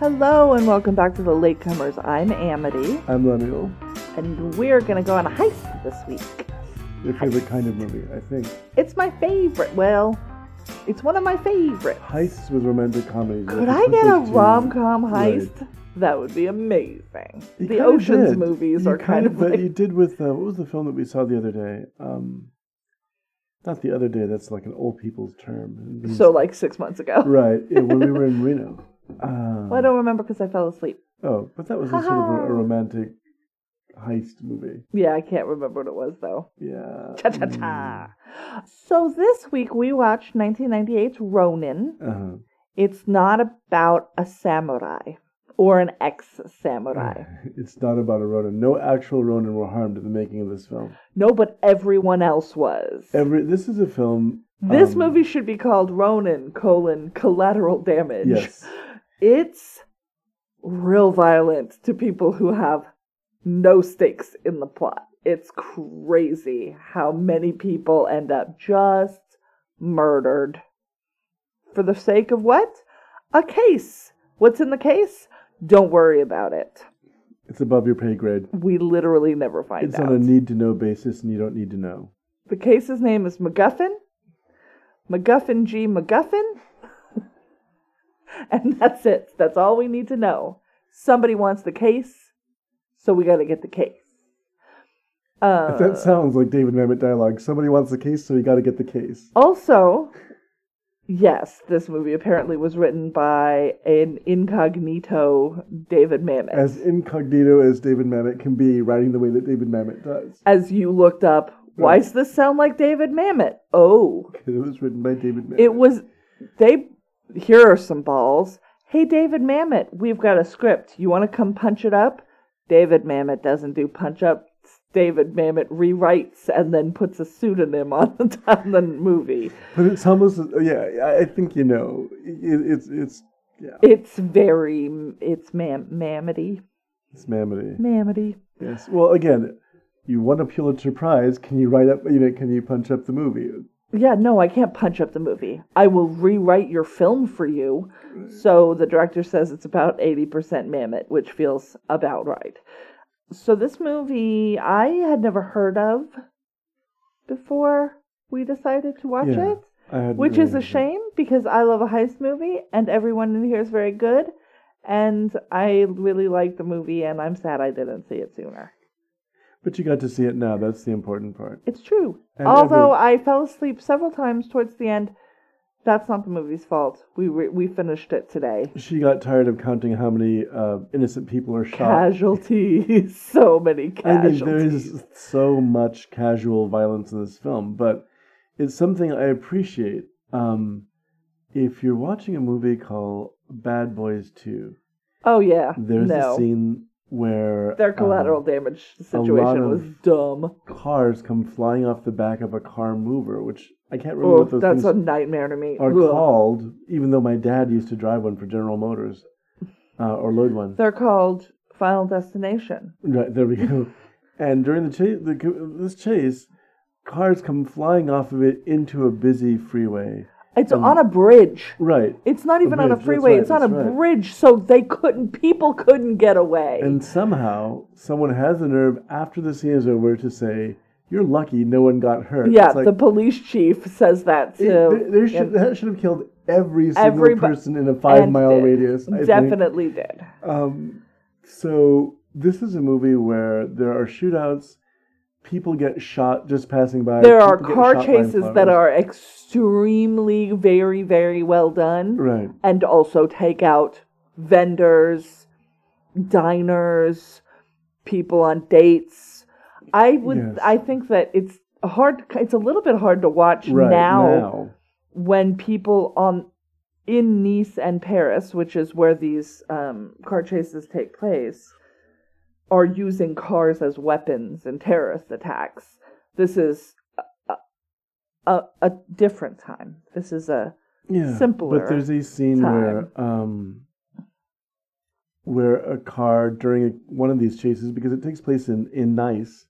Hello and welcome back to the Latecomers. I'm Amity, I'm Lemuel. and we're gonna go on a heist this week. Your favorite kind of movie, I think. It's my favorite. Well, it's one of my favorites. Heists with romantic comedies. Could I get a rom com Right. heist? That would be amazing. You the Ocean's did. movies You are kind of but like you did with uh, what was the film that we saw the other day? Um, not the other day. That's like an old people's term. So like six months ago. right yeah, when we were in Reno. Uh, Well, I don't remember because I fell asleep. oh, but that was a sort of a, a romantic heist movie. Yeah, I can't remember what it was though. Yeah. Cha cha cha. So this week we watched 1998's Ronin. Uh huh. It's not about a samurai or an ex samurai. It's not about a Ronin. No actual Ronin were harmed in the making of this film. No, but everyone else was. Every this is a film. this um, movie should be called Ronin colon collateral damage. Yes. It's real violent to people who have no stakes in the plot. It's crazy how many people end up just murdered. For the sake of what? A case. What's in the case? Don't worry about it. It's above your pay grade. We literally never find It's out. on a need to know basis, and you don't need to know. The case's name is MacGuffin. MacGuffin G. MacGuffin. and that's it. That's all we need to know. Somebody wants the case, so we got to get the case. Uh, that sounds like David Mamet dialogue. Somebody wants the case, so you got to get the case. also, yes, this movie apparently was written by an incognito David Mamet. As incognito as David Mamet can be, writing the way that David Mamet does. As you looked up, why does this sound like David Mamet? Oh, It was written by David Mamet. It was they here are some balls. Hey David Mamet, we've got a script. You want to come punch it up? David Mamet doesn't do punch ups. David Mamet rewrites and then puts a pseudonym on the, on the movie. but it's almost yeah. I- I think you know. It, it's it's yeah. It's very it's mam Mamety. It's Mamety. Mamety. Yes. Well, again, you won a Pulitzer Prize. Can you write up? You know, can you punch up the movie? Yeah, no, I can't punch up the movie. I will rewrite your film for you. So the director says it's about 80% Mamet, which feels about right. So this movie I had never heard of before we decided to watch Yeah, it, which is a shame because I love a heist movie and everyone in here is very good. And I really like the movie, and I'm sad I didn't see it sooner. But you got to see it now. That's the important part. It's true. And Although every- I fell asleep several times towards the end, that's not the movie's fault. We re- we finished it today. She got tired of counting how many uh, innocent people are shot. Casualties, so many casualties. I mean, there is so much casual violence in this film, but it's something I appreciate. Um, if you're watching a movie called Bad Boys 2, oh yeah, there's no, a scene where their collateral um, damage situation was dumb. cars come flying off the back of a car mover, which I can't remember Oh, what those that's a nightmare to me. are Ugh. called, even though my dad used to drive one for General Motors uh, or load one. They're called Final Destination. Right there we go. and during the chase, the, this chase, cars come flying off of it into a busy freeway. It's Um, on a bridge. Right. It's not even on a bridge, freeway. right, it's on a right. bridge, so they couldn't. People couldn't get away. And somehow, someone has the nerve after the scene is over to say, "You're lucky, no one got hurt." yeah, like, the police chief says that it- too. there, there should, that should have killed every single person in a five-mile radius. I think. Definitely did. Um, so this is a movie where there are shootouts. People get shot just passing by. There are people car chases that are extremely, very, very well done, right. and also take out vendors, diners, people on dates. I would. Yes. I think that it's hard. It's a little bit hard to watch Right now, now. when people on in Nice and Paris, which is where these um, car chases take place, are using cars as weapons in terrorist attacks. This is a, a, a different time. This is a yeah, simpler But there's a scene where um, where a car during a, one of these chases, because it takes place in in Nice,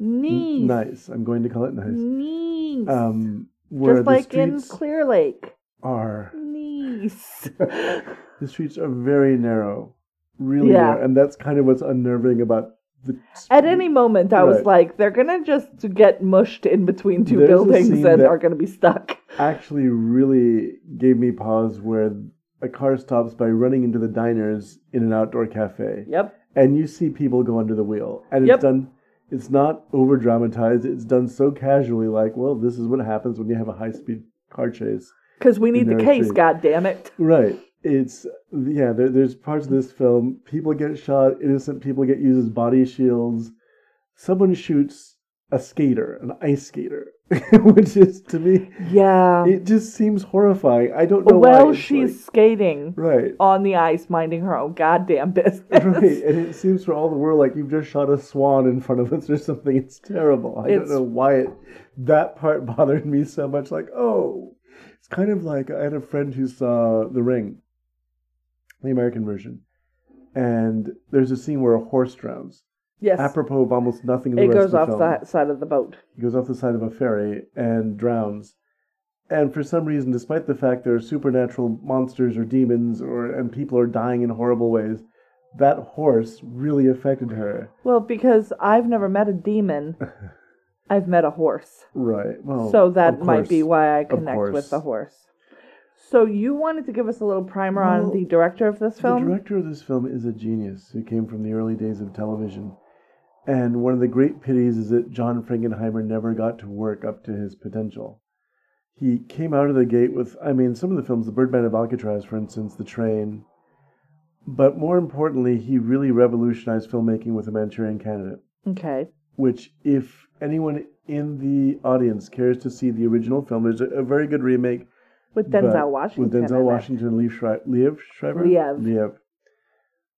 N- Nice. Nice. I'm going to call it Nice. Nice. Um, where Just the like in Clear Lake. are Nice. the streets are very narrow, really Yeah. narrow, and that's kind of what's unnerving about the. At any moment, I was like, they're gonna just get mushed in between two There's buildings and are gonna be stuck. actually really gave me pause where a car stops by running into the diners in an outdoor cafe. Yep. and you see people go under the wheel and Yep. it's done it's not over dramatized it's done so casually like well this is what happens when you have a high speed car chase Because we need the case, god damn it. right it's yeah there, there's parts of this film people get shot innocent people get used as body shields someone shoots a skater an ice skater which is to me Yeah. it just seems horrifying i don't know well, why she's like- skating right on the ice, minding her own goddamn business. Right, and it seems for all the world like you've just shot a swan in front of us or something. It's terrible. I It's- don't know why it that part bothered me so much. Like, oh, it's kind of like I had a friend who saw The Ring, the American version, and there's a scene where a horse drowns, Yes. apropos of almost nothing in the it goes the off film. the side of the boat. He goes off the side of a ferry and drowns. And for some reason, despite the fact there are supernatural monsters or demons or and people are dying in horrible ways, that horse really affected her. Well, because I've never met a demon, I've met a horse. Right. Well, so that might be why I connect with the horse. So you wanted to give us a little primer on the director of this film? The director of this film is a genius who came from the early days of television. And one of the great pities is that John Frankenheimer never got to work up to his potential. He came out of the gate with, I mean, some of the films, The Birdman of Alcatraz, for instance, The Train. But more importantly, he really revolutionized filmmaking with The Manchurian Candidate, okay. which, if anyone in the audience cares to see the original film, there's a, a very good remake With Denzel Washington. With Denzel. Washington and Liev, Schreiber, Liev Schreiber? Liev. Liev.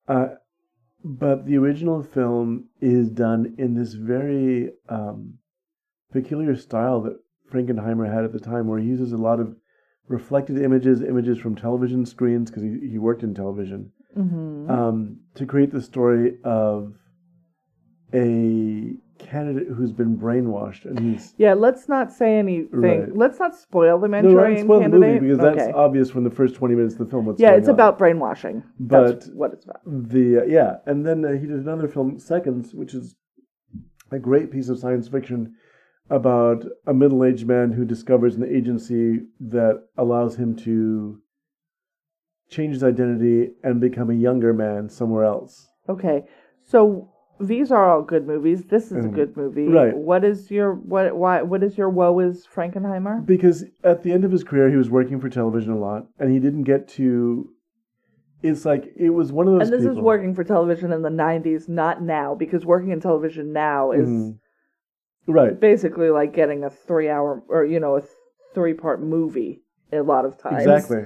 Uh, but the original film is done in this very um, peculiar style that Frankenheimer had at the time, where he uses a lot of reflected images, images from television screens, because he, he worked in television, Mhm. um, to create the story of a candidate who's been brainwashed, and he's Yeah, let's not say anything. Right. Let's not spoil the no, I Manchurian don't spoil the movie because okay. that's obvious from the first twenty minutes of the film. What's yeah, it's on. about brainwashing. That's But- what it's about. the uh, yeah, and then uh, he did another film, Seconds, which is a great piece of science fiction about a middle-aged man who discovers an agency that allows him to change his identity and become a younger man somewhere else. Okay, so these are all good movies. This is a good movie. Right. What is your what? Why? What is your woe? Is Frankenheimer? Because at the end of his career, he was working for television a lot, and he didn't get to. It's like it was one of those. And this is working for television in the '90s, not now, because working in television now is Mhm. right. basically like getting a three-hour or you know a three-part movie a lot of times. Exactly.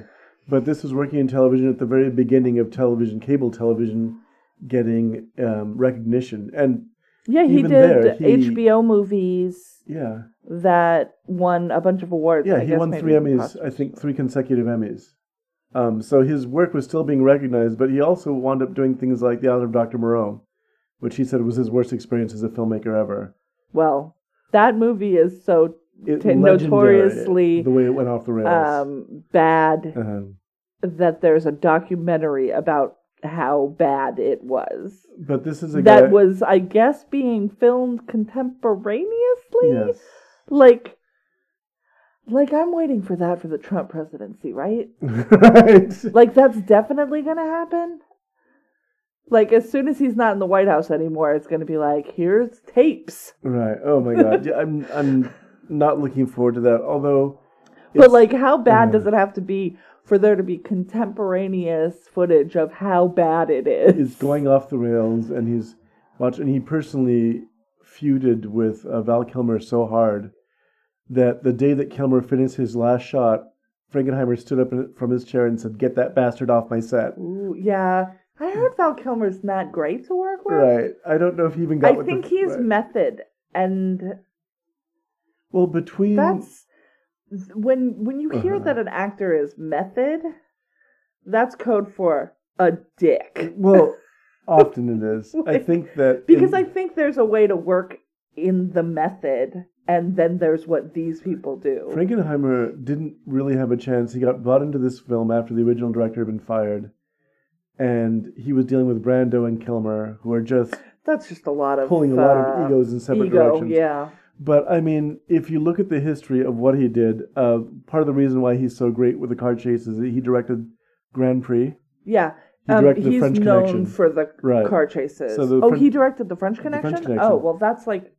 But this was working in television at the very beginning of television, cable television getting um, recognition. And Yeah, he did there, he- HBO movies yeah, that won a bunch of awards. yeah, I he won three Emmys, I think three consecutive Emmys. Um, so his work was still being recognized, but he also wound up doing things like The Island of Dr. Moreau, which he said was his worst experience as a filmmaker ever. Well, that movie is so T- notoriously, the way it went off the rails. um, bad Uh-huh. that there's a documentary about how bad it was. But this is a guy. That was, I guess, being filmed contemporaneously. yes, Like, like I'm waiting for that for the Trump presidency, right? right. Like that's definitely gonna happen. Like as soon as he's not in the White House anymore, it's gonna be like, here's tapes. Right. Oh my god. Yeah, I'm I'm not looking forward to that. Although But like, how bad does uh-huh. it have to be for there to be contemporaneous footage of how bad it is? it's going off the rails and he's watch and he personally feuded with uh, Val Kilmer so hard that the day that Kilmer finished his last shot, Frankenheimer stood up in, from his chair and said, "Get that bastard off my set." Ooh, yeah, I heard Val Kilmer's not great to work with. Right. I don't know if he even got. I think the, he's right. method, and well between. that's when when you hear Uh-huh. that an actor is method, that's code for a dick. well, often it is. I think that Because in- I think there's a way to work in the method, and then there's what these people do. Frankenheimer didn't really have a chance. He got brought into this film after the original director had been fired. and he was dealing with Brando and Kilmer, who are just That's just a lot of pulling a lot uh, of egos in separate ego, directions. Yeah. But I mean, if you look at the history of what he did, uh, part of the reason why he's so great with the car chase is that he directed Grand Prix. Yeah. He Um, directed the he's French known Connection. for the Right. car chases. So the oh, Fren- he directed the French Connection? Connection. Oh, well, that's like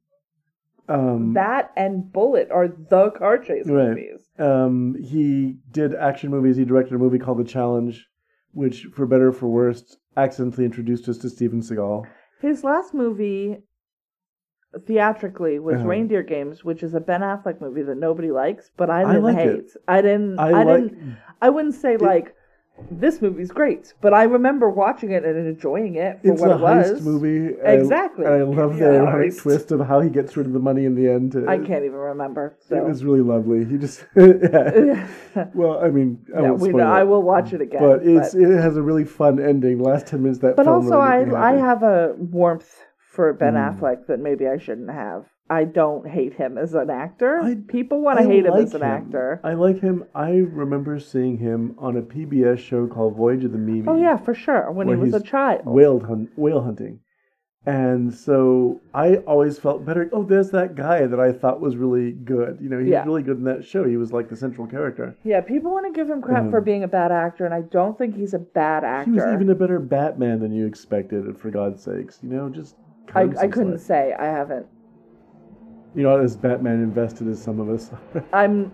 Um, that and Bullitt are the car chase Right. movies. um, he did action movies. He directed a movie called The Challenge, which, for better or for worse, accidentally introduced us to Steven Seagal. His last movie, theatrically, was Uh-huh. Reindeer Games, which is a Ben Affleck movie that nobody likes, but I I didn't like hate. it. I didn't. I, I, like. didn't. I wouldn't say like this movie's great, but I remember watching it and enjoying it for It's what a it heist was. movie. and I- Exactly. And I love the Yeah, ironic twist of how he gets rid of the money in the end. I can't even remember. So. It was really lovely. He just, yeah. Well, I mean, I yeah, won't we spoil know. it. I will watch it again. but it's it has a really fun ending. The last ten minutes that but film. also, I really make me I have a warmth for Ben Mm. Affleck that maybe I shouldn't have. I don't hate him as an actor. I- People want to hate him as an him. actor. I like him. I remember seeing him on a PBS show called Voyage of the Mimi. Oh yeah, for sure. When he was a child. whale hunt, whale hunting, and so I always felt better. Oh, there's that guy that I thought was really good. You know, he Yeah. was really good in that show. He was like the central character. Yeah, people want to give him crap for Um, being a bad actor, and I don't think he's a bad actor. He was even a better Batman than you expected. For God's sakes, you know, just I, I couldn't say. I haven't. You know, not as Batman invested as some of us. I'm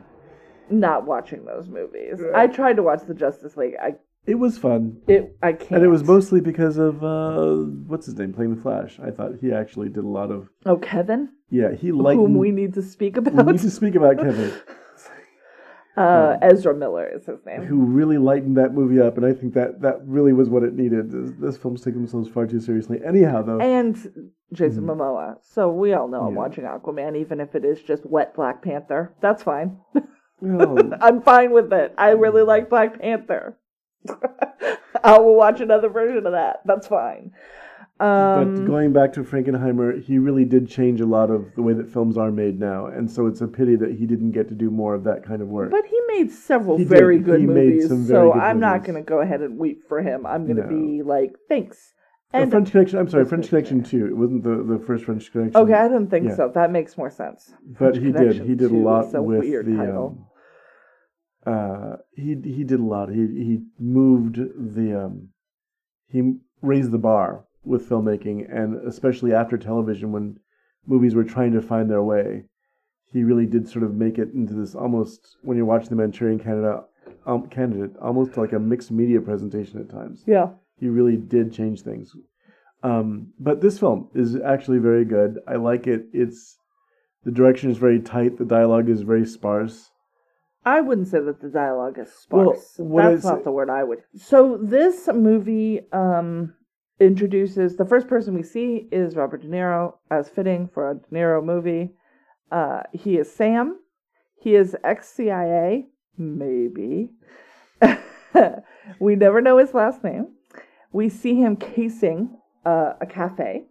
not watching those movies. Yeah. I tried to watch the Justice League. I it was fun, it I can't. and it was mostly because of uh, what's his name playing the Flash. I thought he actually did a lot of oh Kevin, yeah. He lightened. whom we need to speak about. we need to speak about Kevin. Uh, Ezra Miller is his name. who really lightened that movie up, and I think that that really was what it needed. This, this film's taking themselves far too seriously. Anyhow, though, and Jason Momoa. So we all know I'm Mm-hmm. Watching Aquaman, even if it is just wet Black Panther. That's fine. well, I'm fine with it. I really like Black Panther. I will watch another version of that. That's fine. But Um, going back to Frankenheimer, he really did change a lot of the way that films are made now, and so it's a pity that he didn't get to do more of that kind of work. but he made several He did. very good He made movies, some very so good I'm not going to go ahead and weep for him. I'm going to No. be like, thanks. Uh, And French Connection. I'm sorry, French Connection too. It wasn't the, the first French Connection. okay, I didn't think Yeah. so. That makes more sense. but French he did. He did a lot a with the. title. Um, uh, he he did a lot. He he moved the um, he raised the bar with filmmaking, and especially after television, when movies were trying to find their way, he really did sort of make it into this almost when you're watching the Manchurian Canada um, candidate, almost like a mixed media presentation at times Yeah. he really did change things. Um, but this film is actually very good. I like it. It's the direction is very tight. The dialogue is very sparse. I wouldn't say that the dialogue is sparse. what That's not the word I would. So this movie um, introduces the first person we see is Robert De Niro, as fitting for a De Niro movie. Uh, he is Sam. He is ex CIA, maybe. we never know his last name. We see him casing uh, a cafe.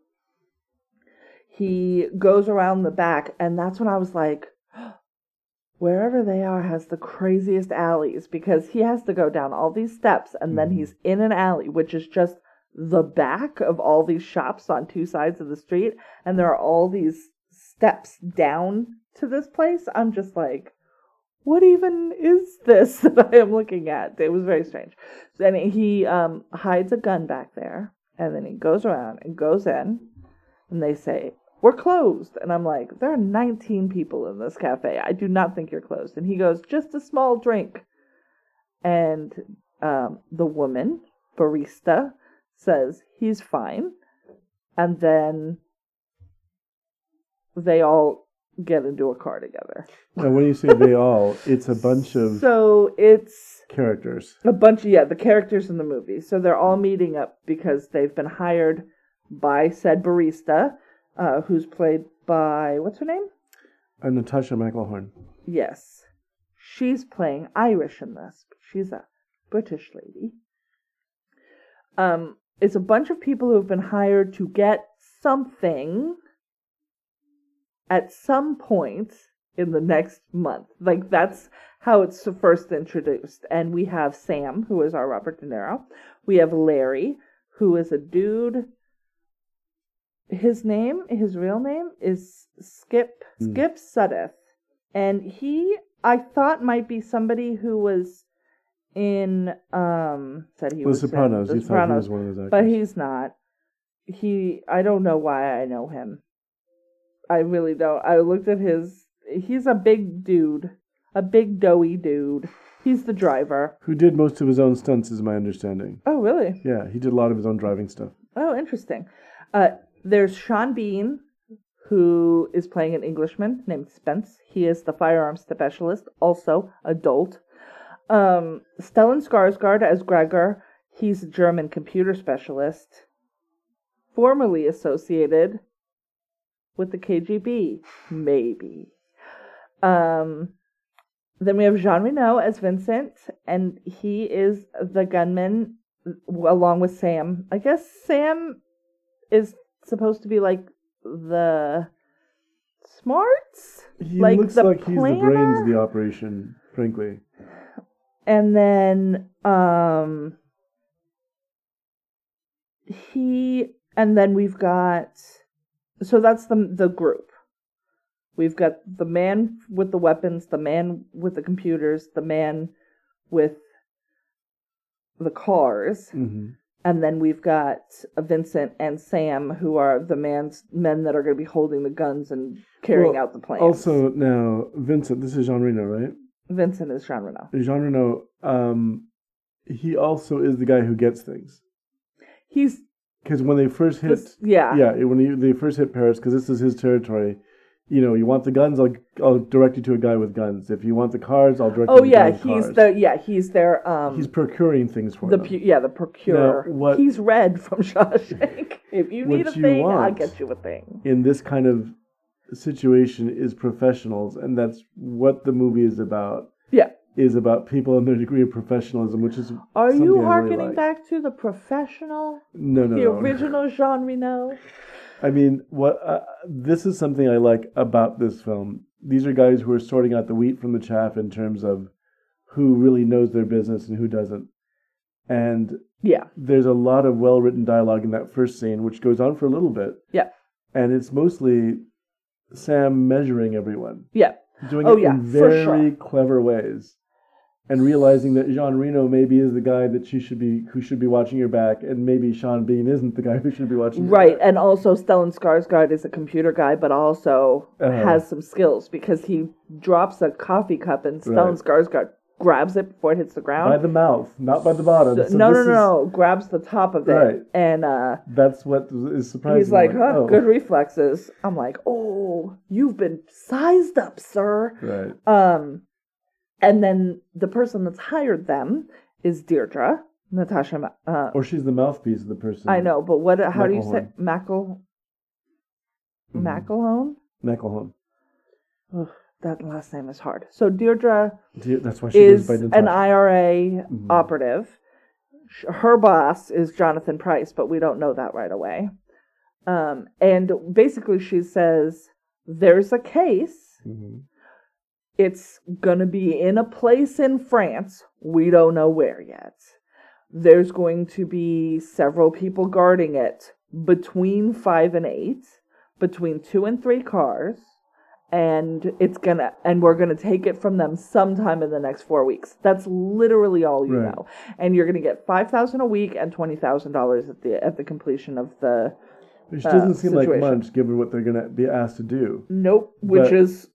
He goes around the back, and that's when I was like, wherever they are has the craziest alleys because he has to go down all these steps and then Mhm. he's in an alley which is just the back of all these shops on two sides of the street and there are all these steps down to this place i'm just like what even is this that i am looking at it was very strange then he um, hides a gun back there and then he goes around and goes in and they say we're closed. And I'm like, there are 19 people in this cafe. I do not think you're closed. And he goes, just a small drink. And um, the woman, barista, says he's fine. And then they all get into a car together. And when you say they all, it's a bunch of So it's characters. a bunch of, yeah, the characters in the movie. So they're all meeting up because they've been hired by said barista, uh, who's played by, what's her name? And Natasha McElhone. Yes. She's playing Irish in this. but She's a British lady. Um, it's a bunch of people who have been hired to get something at some point in the next month. Like that's how it's first introduced. And we have Sam, who is our Robert De Niro. We have Larry, who is a dude. His name, his real name is Skipp Mm. Skipp Sudduth, and he I thought might be somebody who was in um said he The was in Sopranos. The you thought he Sopranos, was one of those actors. but he's not. He I don't know why I know him. I really don't. I looked at his. He's a big dude, a big doughy dude. He's the driver. Who did most of his own stunts, is my understanding. Oh, really? Yeah, he did a lot of his own driving stuff. Oh, interesting. Uh, there's Sean Bean, who is playing an Englishman named Spence. He is the firearms specialist, also adult. Um, Stellan Skarsgård as Gregor. He's a German computer specialist, formerly associated with the KGB, maybe. Um, then we have Jean Reno as Vincent, and he is the gunman along with Sam. I guess Sam is supposed to be like the smarts, He Like looks the like he's the brains of the operation, frankly. And then um he and then we've got so that's the the group. We've got the man with the weapons, the man with the computers, the man with the cars. hmm And then we've got Vincent and Sam, who are the man's men that are going to be holding the guns and carrying Well, out the plan Also, now, Vincent, this is Jean Reno, right? Vincent is Jean Reno. Jean Reno, um, he also is the guy who gets things. He's Because when they first hit, this, yeah, yeah, when he, they first hit Paris, because this is his territory. You know, you want the guns, I'll I'll direct you to a guy with guns. If you want the cars, I'll direct Oh you to a guy yeah, he's cars. the yeah he's their um he's procuring things for the them. pu- yeah the procurer. Now, what- he's red from Shawshank. if you need a you thing, I'll get you a thing. in this kind of situation is professionals, and that's what the movie is about. Yeah. Is about people and their degree of professionalism, which is Are you really harkening like. back to the professional, no, no, the no. original Jean Reno? I mean, what uh, this is something I like about this film. These are guys who are sorting out the wheat from the chaff in terms of who really knows their business and who doesn't. And Yeah, there's a lot of well written dialogue in that first scene, which goes on for a little bit. Yeah. And it's mostly Sam measuring everyone, yeah. doing Oh, it yeah, in very sure. clever ways. And realizing that Jean Reno maybe is the guy that she should be who should be watching your back, and maybe Sean Bean isn't the guy who should be watching your Right, back. and also Stellan Skarsgård is a computer guy, but also Uh-huh. has some skills because he drops a coffee cup and Stellan Right. Skarsgård grabs it before it hits the ground. By the mouth, not by the bottom. So- no, no, no, is- no, grabs the top of it, Right. and uh, That's what is surprising. he's like, I'm "Huh, oh. good reflexes." I'm like, "Oh, you've been sized up, sir." Right. Um, and then the person that's hired them is Deirdre Natasha. Uh, Or she's the mouthpiece of the person. I know, but what? How do you say. Mackle? Mhm. McElhone? McElhone. Ugh, that last name is hard. So Deirdre De- That's why she is an. IRA Mhm. operative. Her boss is Jonathan Pryce, but we don't know that right away. Um, and basically, she says there's a case. Mhm. It's gonna be in a place in France. We don't know where yet. There's going to be several people guarding it between five and eight, between two and three cars, and it's gonna and we're gonna take it from them sometime in the next four weeks. That's literally all you Right. know. And you're gonna get five thousand a week and twenty thousand dollars at the at the completion of the Which uh, doesn't seem like much given what they're going to be asked to do. nope, which But is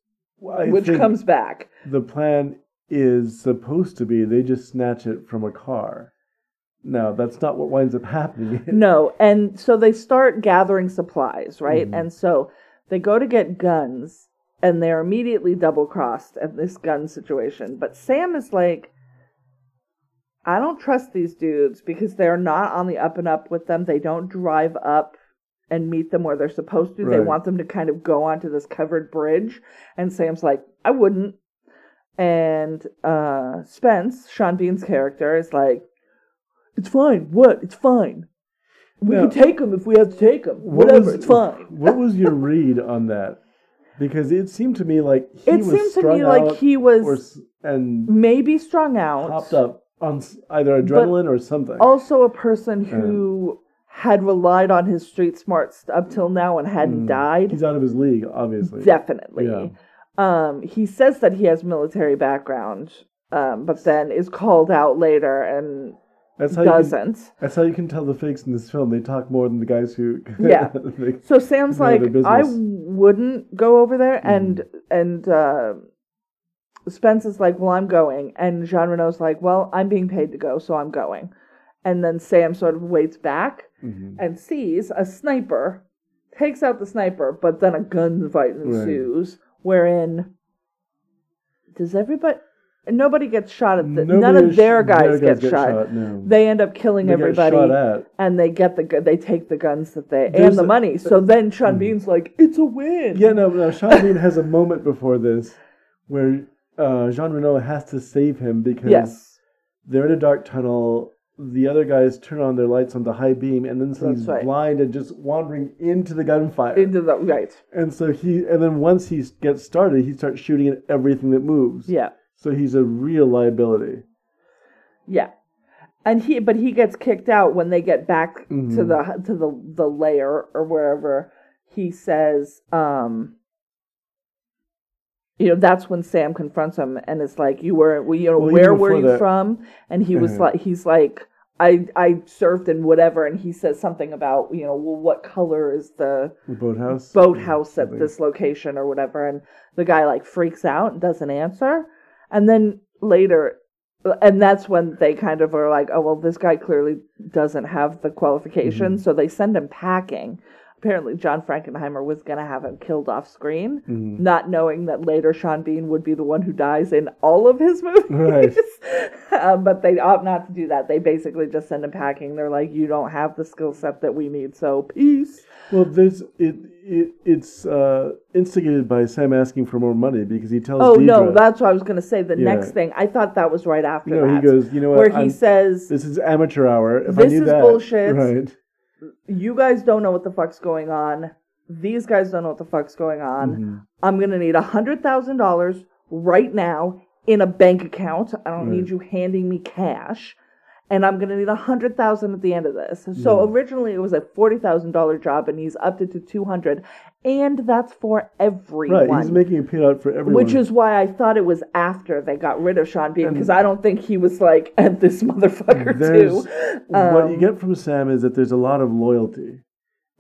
I which comes back. The plan is supposed to be they just snatch it from a car. Now, that's not what winds up happening. No, and so they start gathering supplies, right? Mhm. And so they go to get guns, and they're immediately double crossed at this gun situation. But Sam is like, I don't trust these dudes because they're not on the up and up with them. They don't drive up and meet them where they're supposed to. They want them to kind of go onto this covered bridge. And Sam's like, I wouldn't. And uh, Spence, Sean Bean's character, is like, It's fine. What? It's fine. We Now- can take them if we have to take them. What Whatever. was- it's fine. what was your read on that? Because it seemed to me like he it was seemed to strung me like he or was s- and maybe strung out. hopped up on s- either adrenaline or something. Also, a person who had relied on his street smarts up till now and hadn't Mm. died. He's out of his league, obviously. Definitely. Yeah. Um, he says that he has military background, um, but then is called out later and That's how you can, that's how you can tell the fakes in this film. They talk more than the guys who. Yeah. So Sam's like, I wouldn't go over there, and and uh, Spence is like, well, I'm going, and Jean Reno's like, well, I'm being paid to go, so I'm going, and then Sam sort of waits back Mhm. and sees a sniper, takes out the sniper, but then a gunfight ensues, wherein does everybody? Nobody gets shot at the. none Nobody of sh- their guys, get, shot. no. They end up killing They get everybody shot at. and they get the gu- they take the guns that they There's and the a- money. So then Sean Bean's like, "It's a win." Yeah, no, no. Sean Bean has a moment before this where uh, Jean Reno has to save him because Yes. they're in a dark tunnel. The other guys turn on their lights on the high beam, and then he's right. blind and just wandering into the gunfire. Into the right. and so he, and then once he gets started, he starts shooting at everything that moves. Yeah. So he's a real liability. Yeah. And he but he gets kicked out when they get back to Mhm. the to the the lair or wherever. He says, um you know, that's when Sam confronts him and it's like, you were, well, you know, Well, where were you that- from? And he was Uh-huh. like, he's like, I I surfed and whatever, and he says something about, you know, well, what color is the The boathouse. boathouse at this location or whatever and the guy like freaks out and doesn't answer and then later and that's when they kind of are like oh well this guy clearly doesn't have the qualifications mm-hmm. so they send him packing apparently john frankenheimer was going to have him killed off screen Mhm. not knowing that later sean bean would be the one who dies in all of his movies Right. um, but they opt not to do that they basically just send him packing they're like you don't have the skill set that we need so peace Well, there's it. it it's uh, instigated by Sam asking for more money because he tells. Oh no, that's what I was going to say. The Yeah. next thing, I thought that was right after No, that. he goes. You know what? where he I'm- says, This is amateur hour. If I This knew is that, bullshit. Right. "You guys don't know what the fuck's going on. These guys don't know what the fuck's going on. Mhm. I'm going to need a hundred thousand dollars right now in a bank account. I don't Right. need you handing me cash." And I'm gonna need a hundred thousand at the end of this. So Yeah. originally it was a forty thousand dollar job, and he's upped it to two hundred, and that's for everyone. Right. He's making a payout for everyone. Which is why I thought it was after they got rid of Sean Bean because I don't think he was like at this motherfucker too. what you Um, get from Sam is that there's a lot of loyalty,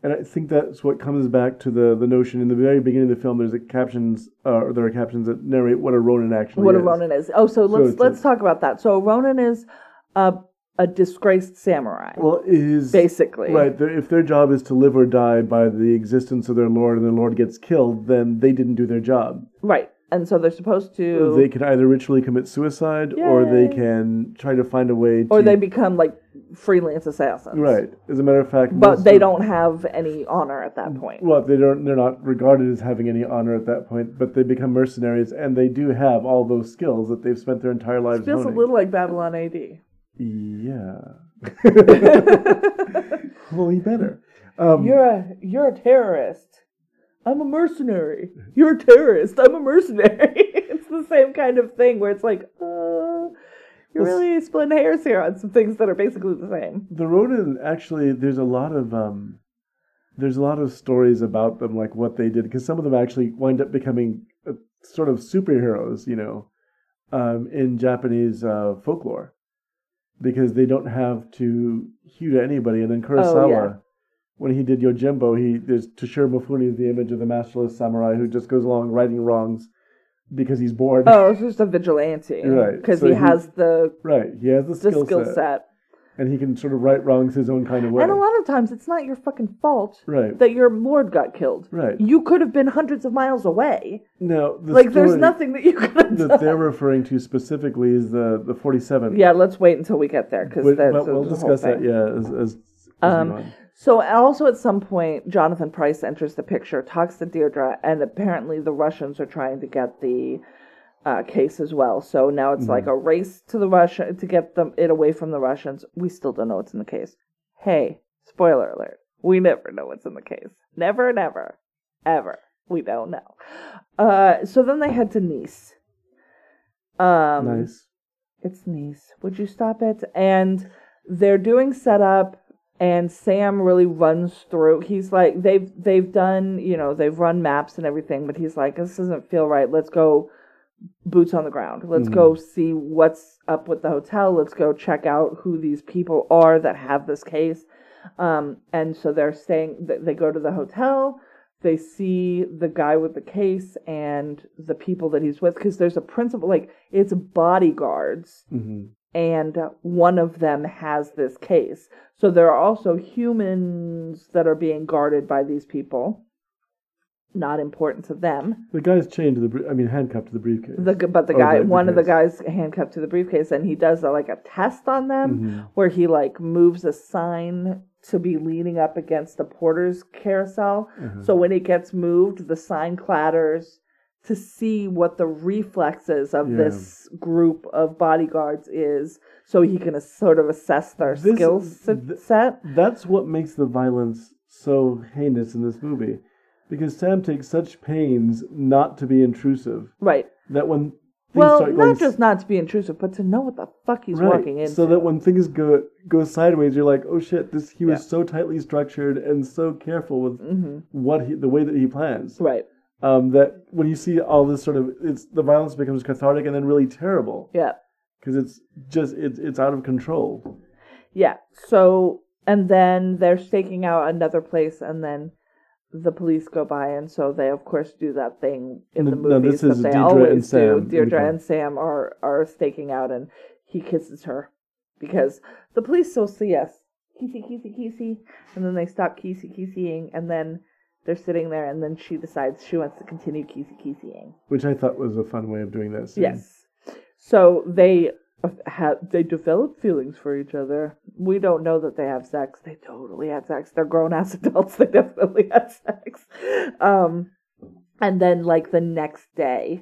and I think that's what comes back to the the notion in the very beginning of the film. There's a captions, uh, or there are captions that narrate what a Ronin actually What a is. Ronin is. Oh, so let's let's a- talk about that. So Ronin is a a disgraced samurai, Well, is basically. Right. If their job is to live or die by the existence of their lord, and their lord gets killed, then they didn't do their job. Right. And so they're supposed to, They can either ritually commit suicide, or they can try to find a way to. or they become like freelance assassins. Right. As a matter of fact, But they of- don't have any honor at that point. Well, they don't. They're not regarded as having any honor at that point, but they become mercenaries, and they do have all those skills that they've spent their entire lives Feels a little like Babylon AD. Yeah. well, he better. Um, You're a you're a terrorist. I'm a mercenary. You're a terrorist. I'm a mercenary. it's the same kind of thing where it's like, uh, you're Well, really splitting hairs here on some things that are basically the same. the Ronin actually, there's a lot of um, there's a lot of stories about them, like what they did, because some of them actually wind up becoming uh, sort of superheroes, you know, um, in Japanese uh, folklore, because they don't have to hew to anybody. And then Kurosawa, Oh, yeah. when he did Yojimbo, he there's Toshiro Mifune is the image of the masterless samurai who just goes along righting wrongs because he's bored. Oh, it's just a vigilante, Right, Because so he he- has the Right, he has the the skill, set. And he can sort of right wrongs his own kind of way. And a lot of times, it's not your fucking fault Right. that your lord got killed. Right. You could have been hundreds of miles away. No, the like, there's nothing that you could have that done. they're referring to specifically is the the 47. Yeah, let's wait until we get there because that's but the we'll discuss that. Yeah, as as, as Um, we go on. So also at some point, Jonathan Pryce enters the picture, talks to Deirdre, and apparently the Russians are trying to get the uh, case as well. So now it's like a race to the Russia to get them it away from the Russians. We still don't know what's in the case. Hey, spoiler alert: we never know what's in the case. Never, never, ever. We don't know. Uh, so then they head to Nice. Um, nice. It's Nice. Would you stop it? And they're doing setup, and Sam really runs through. He's like, they've they've done, you know, they've run maps and everything, but he's like, this doesn't feel right. Let's go boots on the ground. Let's go see what's up with the hotel. Let's go check out who these people are that have this case. Um, and so they're staying. They go to the hotel. They see the guy with the case and the people that he's with because there's a principal. Like it's bodyguards hmm and one of them has this case. So there are also humans that are being guarded by these people. Not important to them. The guy's chained to the. br- I mean, handcuffed to the briefcase. The but the Oh, guy, the- one of the guys handcuffed to the briefcase, and he does a, like a test on them Mhm. where he like moves a sign to be leaning up against the porter's carousel. Uh-huh. So when it gets moved, the sign clatters to see what the reflexes of Yeah. this group of bodyguards is, so he can sort of assess their This- skill s- th- set. That's what makes the violence so heinous in this movie, because Sam takes such pains not to be intrusive Right. that when things Well, start going not just not to be intrusive, but to know what the fuck he's right, walking into. so that when things go go sideways, you're like, oh shit, this he was Yeah. so tightly structured and so careful with hmm what he the way that he plans. Right. Um, that when you see all this sort of, it's the violence becomes cathartic and then really terrible Yeah. because it's just it's it's out of control. Yeah. So, and then they're staking out another place, and then the police go by, and so they, of course, do that thing in the No, no, movies this is that they Deirdre and always Sam do. Deirdre and Sam are are staking out, and he kisses her because the police still see us. Kissy, kissy, kissy, and then they stop kissy, kissying, and then they're sitting there, and then she decides she wants to continue kissy, kissying. Which I thought was a fun way of doing that. scene. Yes. So they have they develop feelings for each other. We don't know that they have sex. They totally had sex. They're grown ass adults. They definitely had sex. Um, and then like the next day,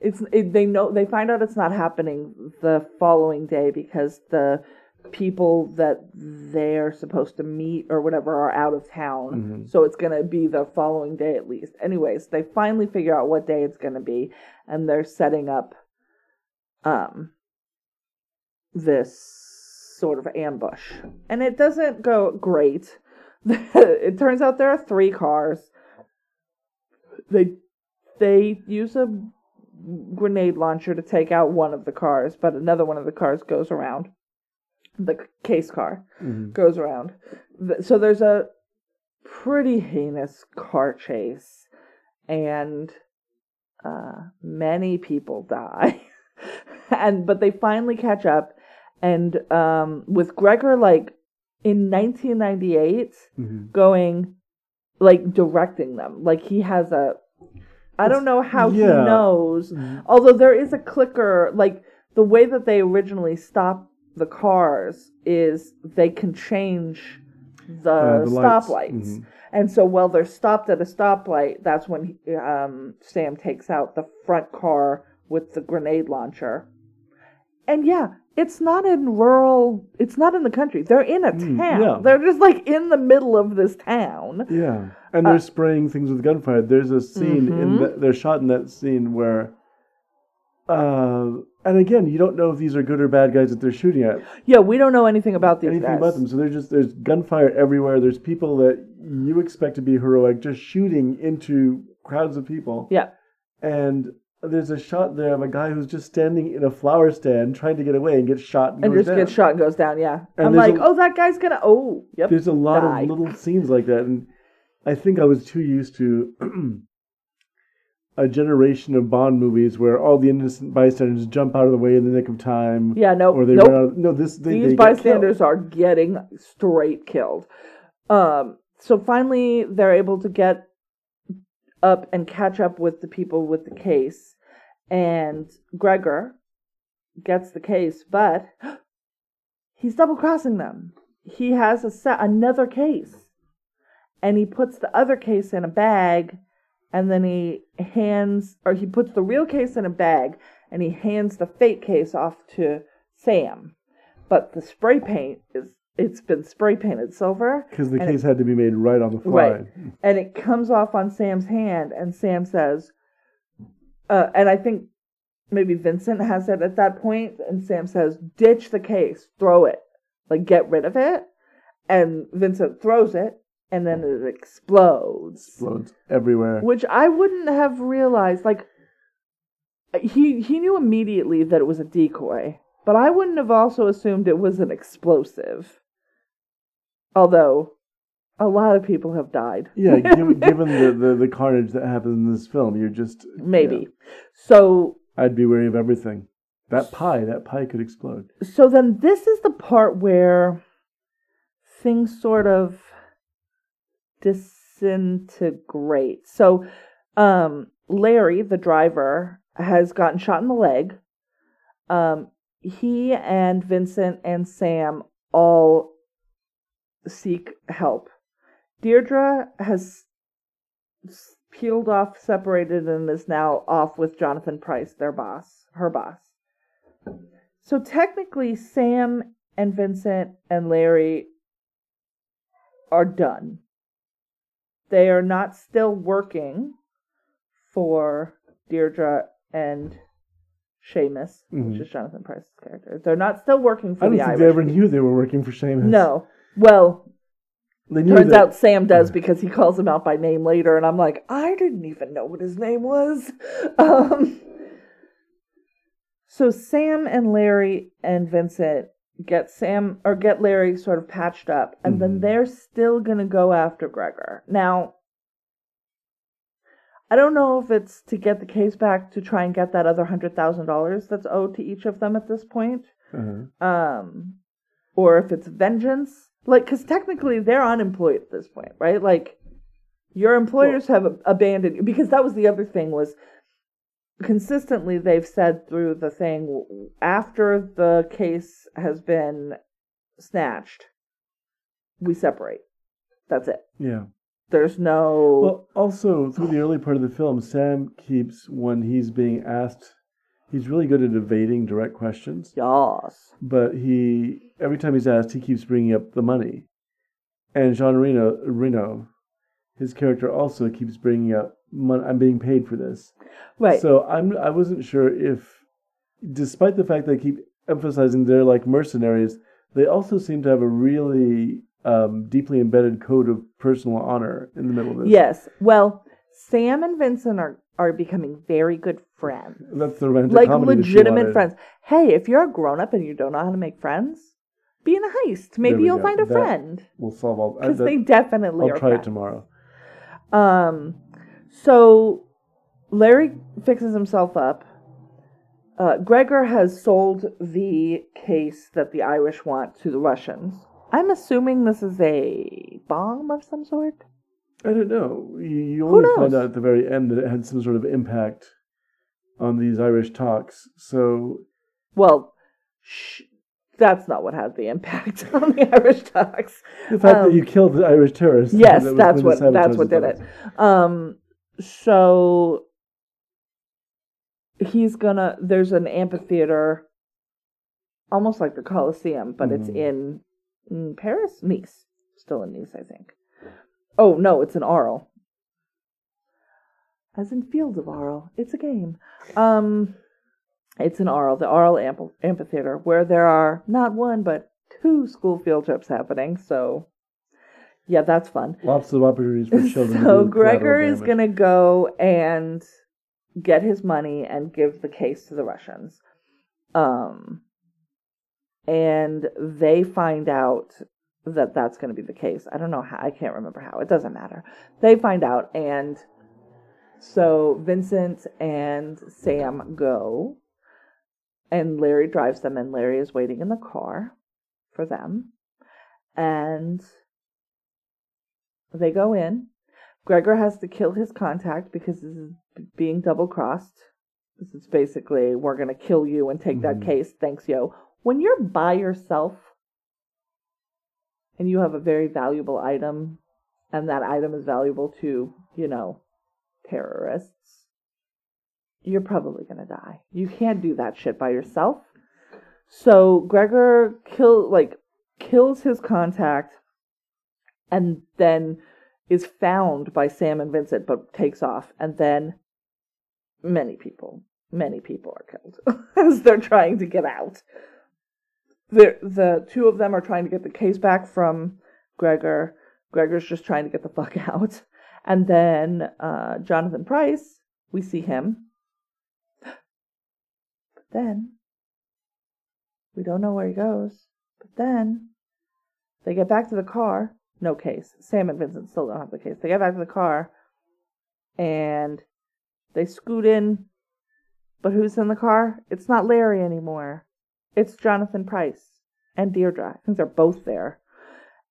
it's it, they know they find out it's not happening the following day because the people that they're supposed to meet or whatever are out of town. Mhm. So it's going to be the following day at least. Anyways, they finally figure out what day it's going to be and they're setting up um this sort of ambush. And it doesn't go great. it turns out there are three cars. They they use a grenade launcher to take out one of the cars, but another one of the cars goes around. The case car Mhm. goes around. So there's a pretty heinous car chase, and uh, many people die. and but they finally catch up, and um, with Gregor like in 1998 Mhm. going like directing them, like he has a. I don't know how he yeah. knows. Mhm. Although there is a clicker, like the way that they originally stop the cars is they can change the, Uh, the lights. stoplights. Mhm. And so while they're stopped at a stoplight, that's when he, um, Sam takes out the front car with the grenade launcher. And yeah, it's not in rural, it's not in the country. They're in a Mm, town. yeah. They're just like in the middle of this town. Yeah, and they're Uh, spraying things with gunfire. There's a scene in Mhm. that they're shot in that scene where, uh, and again, you don't know if these are good or bad guys that they're shooting at. Yeah, we don't know anything about these anything guys. about them. So there's just there's gunfire everywhere. There's people that you expect to be heroic just shooting into crowds of people. Yeah. And there's a shot there of a guy who's just standing in a flower stand trying to get away and gets shot and, and just down. gets shot and goes down. Yeah, And I'm like, a- oh, that guy's gonna. Oh, yep. There's a lot die. of little scenes like that, and I think I was too used to a generation of Bond movies where all the innocent bystanders jump out of the way in the nick of time. Yeah, no, Or they nope. run out. Of, no, this they, These they bystanders killed. are getting straight killed. Um, so finally, they're able to get up and catch up with the people with the case, and Gregor gets the case, but he's double crossing them. He has a set another case, and he puts the other case in a bag, and then he hands or he puts the real case in a bag, and he hands the fake case off to Sam. But the spray paint is it's been spray painted silver Because the And it- case had to be made right on the fly. Right. and it comes off on Sam's hand, and Sam says, uh, and I think maybe Vincent has it at that point, and Sam says, "Ditch the case, throw it, like get rid of it," and Vincent throws it, and then it explodes, Explodes everywhere. which I wouldn't have realized. Like he he knew immediately that it was a decoy, but I wouldn't have also assumed it was an explosive. Although a lot of people have died. Yeah, given, given the, the, the carnage that happens in this film, you're just maybe. So I'd be wary of everything. That pie, that pie could explode. so then this is the part where things sort of disintegrate. So um Larry, the driver, has gotten shot in the leg. Um he and Vincent and Sam all seek help. Deirdre has peeled off, separated, and is now off with Jonathan Pryce, their boss, her boss. So technically, Sam and Vincent and Larry are done. They are not still working for Deirdre and Seamus, which Mhm. is Jonathan Pryce's character. They're not still working for I don't the think Irish. they ever knew they were working for Seamus. No. Well, turns that, out Sam does because he calls him out by name later, and I'm like, I didn't even know what his name was. Um, so Sam and Larry and Vincent get Sam or get Larry sort of patched up, and then Mhm. they're still gonna go after Gregor. Now, I don't know if it's to get the case back to try and get that other hundred thousand dollars that's owed to each of them at this point Uh-huh. um or if it's vengeance like because technically they're unemployed at this point right? Like your employers have abandoned you because that was the other thing was consistently they've said through the thing after the case has been snatched we separate. That's it. Yeah. there's no Well, also through the early part of the film, Sam keeps when he's being asked, he's really good at evading direct questions. yas But he every time he's asked, he keeps bringing up the money. And Jean Reno, Reno, his character also keeps bringing up, "I'm being paid for this." right So I'm I wasn't sure if, despite the fact that they keep emphasizing they're like mercenaries, they also seem to have a really um, deeply embedded code of personal honor in the middle of this. yes well sam and vincent are are becoming very good friends That's the romantic like comedy legitimate friends. Hey, if you're a grown up and you don't know how to make friends, be in a heist. Maybe you'll go. find a That- friend We'll solve all. Because they definitely I'll are. try it tomorrow. Um, so Larry fixes himself up. Uh, Gregor has sold the case that the Irish want to the Russians. I'm assuming this is a bomb of some sort. I don't know. You, you only find out at the very end that it had some sort of impact on these Irish talks. So Well, sh- that's not what had the impact on the Irish talks. the fact Um, that you killed the Irish terrorists. Yes, that that's what that's what did it. Um, so he's gonna. There's an amphitheater, almost like the Colosseum, but it's Mhm. in, in Paris, Nice, still in Nice, I think. Oh no, it's an Arles. As in Fields of Arle, it's a game. Um, it's an Arles, the Arles Amph- Amphitheater, where there are not one but two school field trips happening. So, yeah, that's fun. Lots of opportunities for children. So Gregor is going to go and get his money and give the case to the Russians. Um, and they find out that that's going to be the case. I don't know how. I can't remember how. It doesn't matter. They find out, and so Vincent and Sam go, and Larry drives them, and Larry is waiting in the car for them, and they go in. Gregor has to kill his contact because this is being double crossed. This is basically, we're going to kill you and take that Mhm. case. Thanks, yo. When you're by yourself and you have a very valuable item, and that item is valuable to, you know, terrorists, you're probably going to die. You can't do that shit by yourself. So Gregor kill like kills his contact, and then is found by Sam and Vincent, but takes off. And then many people, many people are killed as they're trying to get out. The the two of them are trying to get the case back from Gregor. Gregor's just trying to get the fuck out. And then uh, Jonathan Pryce, we see him. But then we don't know where he goes. But then they get back to the car. No case. Sam and Vincent still don't have the case. They get back to the car and they scoot in. But who's in the car? It's not Larry anymore. It's Jonathan Pryce and Deirdre. I think they're both there.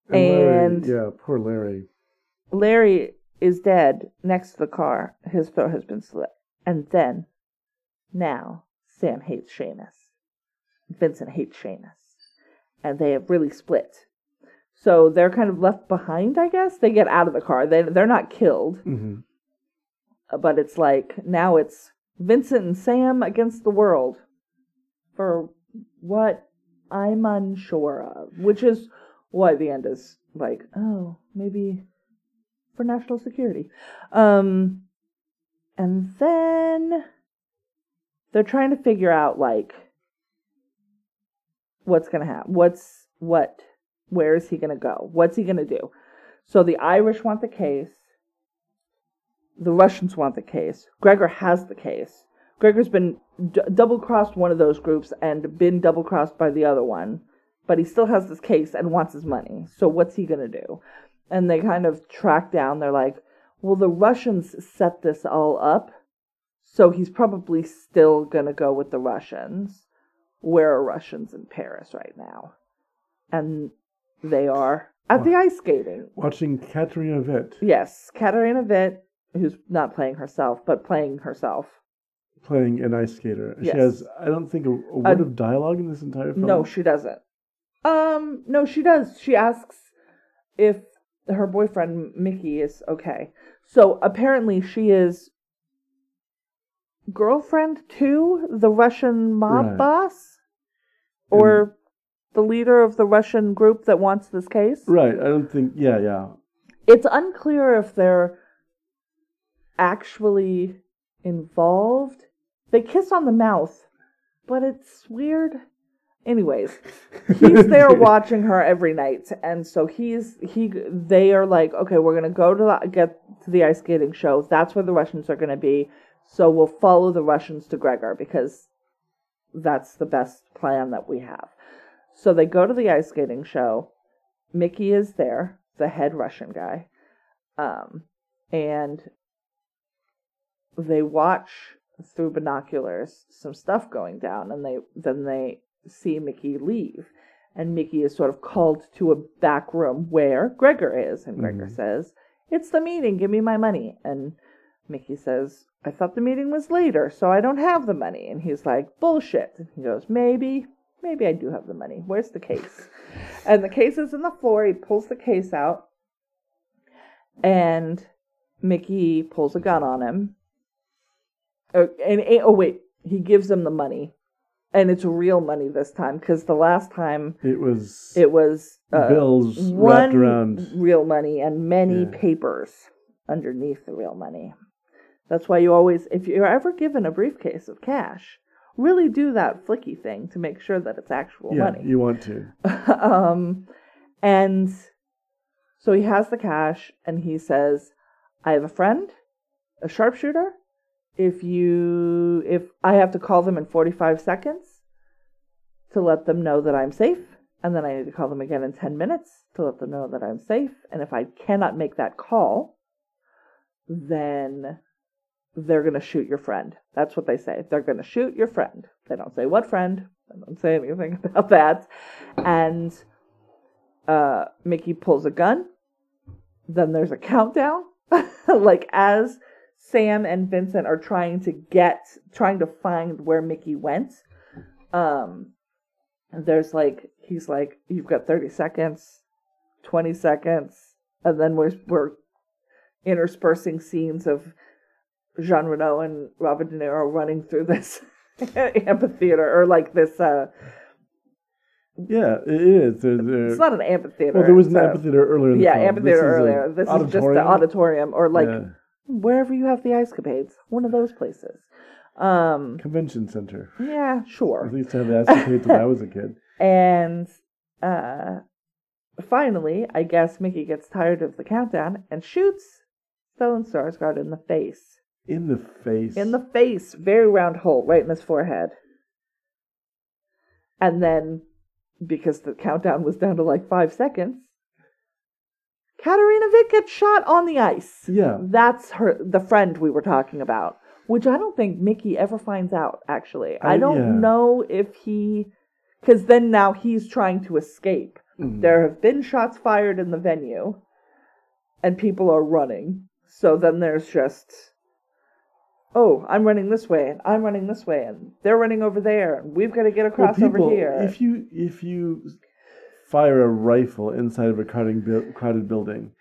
And, Larry, yeah, poor Larry. Larry is dead next to the car. His throat has been slit. And then, now, Sam hates Seamus. Vincent hates Seamus. And they have really split. So they're kind of left behind, I guess. They get out of the car. They, they're not killed. hmm But it's like, now it's Vincent and Sam against the world. For what I'm unsure of. Which is why the end is like, oh, maybe for national security. Um, and then they're trying to figure out like what's gonna happen. What's what? Where is he gonna go? What's he gonna do? So the Irish want the case. The Russians want the case. Gregor has the case. Gregor's been d- double crossed one of those groups and been double crossed by the other one, but he still has this case and wants his money. So what's he gonna do? And they kind of track down. They're like, well, the Russians set this all up, so he's probably still gonna go with the Russians. Where are Russians in Paris right now? And they are at the ice skating. Watching Katarina Witt Yes, Katarina Witt, who's not playing herself, but playing herself. Playing an ice skater. Yes. She has, I don't think, a, a word of dialogue in this entire film. No, she doesn't. Um, no, she does. She asks if her boyfriend Mickey is okay. So apparently she is girlfriend to the Russian mob Right. boss or the leader of the Russian group that wants this case. Right. I don't think. Yeah, yeah. It's unclear if they're actually involved. They kiss on the mouth, but it's weird. Anyways, he's there watching her every night, and so he's he. They are like, okay, we're gonna go to the, get to the ice skating show. That's where the Russians are gonna be. So we'll follow the Russians to Gregor because that's the best plan that we have. So they go to the ice skating show. Mickey is there, the head Russian guy, um, and they watch through binoculars some stuff going down, and they then they see Mickey leave, and Mickey is sort of called to a back room where Gregor is, and Gregor Mhm. says, "It's the meeting. Give me my money." And Mickey says, "I thought the meeting was later, so I don't have the money." And he's like, "Bullshit." And he goes, "Maybe." Maybe I do have the money. Where's the case? and the case is in the floor. He pulls the case out, and Mickey pulls a gun on him. Oh, and oh wait, he gives them the money, and it's real money this time because the last time It was it was uh, bills wrapped around. real money and many Yeah. papers underneath the real money. That's why you always, if you're ever given a briefcase of cash, really do that flicky thing to make sure that it's actual Yeah, money you want to. um, and so he has the cash and he says, I have a friend, a sharpshooter. If you, if I have to call them in 45 seconds to let them know that I'm safe, and then I need to call them again in 10 minutes to let them know that I'm safe. And if I cannot make that call, then they're going to shoot your friend. That's what they say. They're going to shoot your friend. They don't say what friend. They don't say anything about that. And uh, Mickey pulls a gun. Then there's a countdown. like as Sam and Vincent are trying to get, trying to find where Mickey went. Um, and there's like, he's like, you've got 30 seconds, 20 seconds. And then we're, we're interspersing scenes of Jean Reno and Robert De Niro running through this amphitheater or like this uh Yeah, it is. There, there, It's not an amphitheater. well, there was an a- amphitheater earlier in the Yeah, film. amphitheater This is earlier. This is just the auditorium or like Yeah. Wherever you have the ice capades. One of those places. Um, convention center. yeah, I sure. used to have the escapades when I was a kid. And uh, finally, I guess Mickey gets tired of the countdown and shoots Stellan Skarsgård in the face. In the face. In the face, very round hole right in his forehead. And then, because the countdown was down to like five seconds, Katarina Witt gets shot on the ice. Yeah. That's her, the friend we were talking about, which I don't think Mickey ever finds out, actually. I, I- don't yeah. know if he, because then now he's trying to escape. Mm. There have been shots fired in the venue, and people are running. So then there's just, oh, I'm running this way, and I'm running this way, and they're running over there, and we've got to get Well, across people, over here. If you if you fire a rifle inside of a crowded bu- crowded building,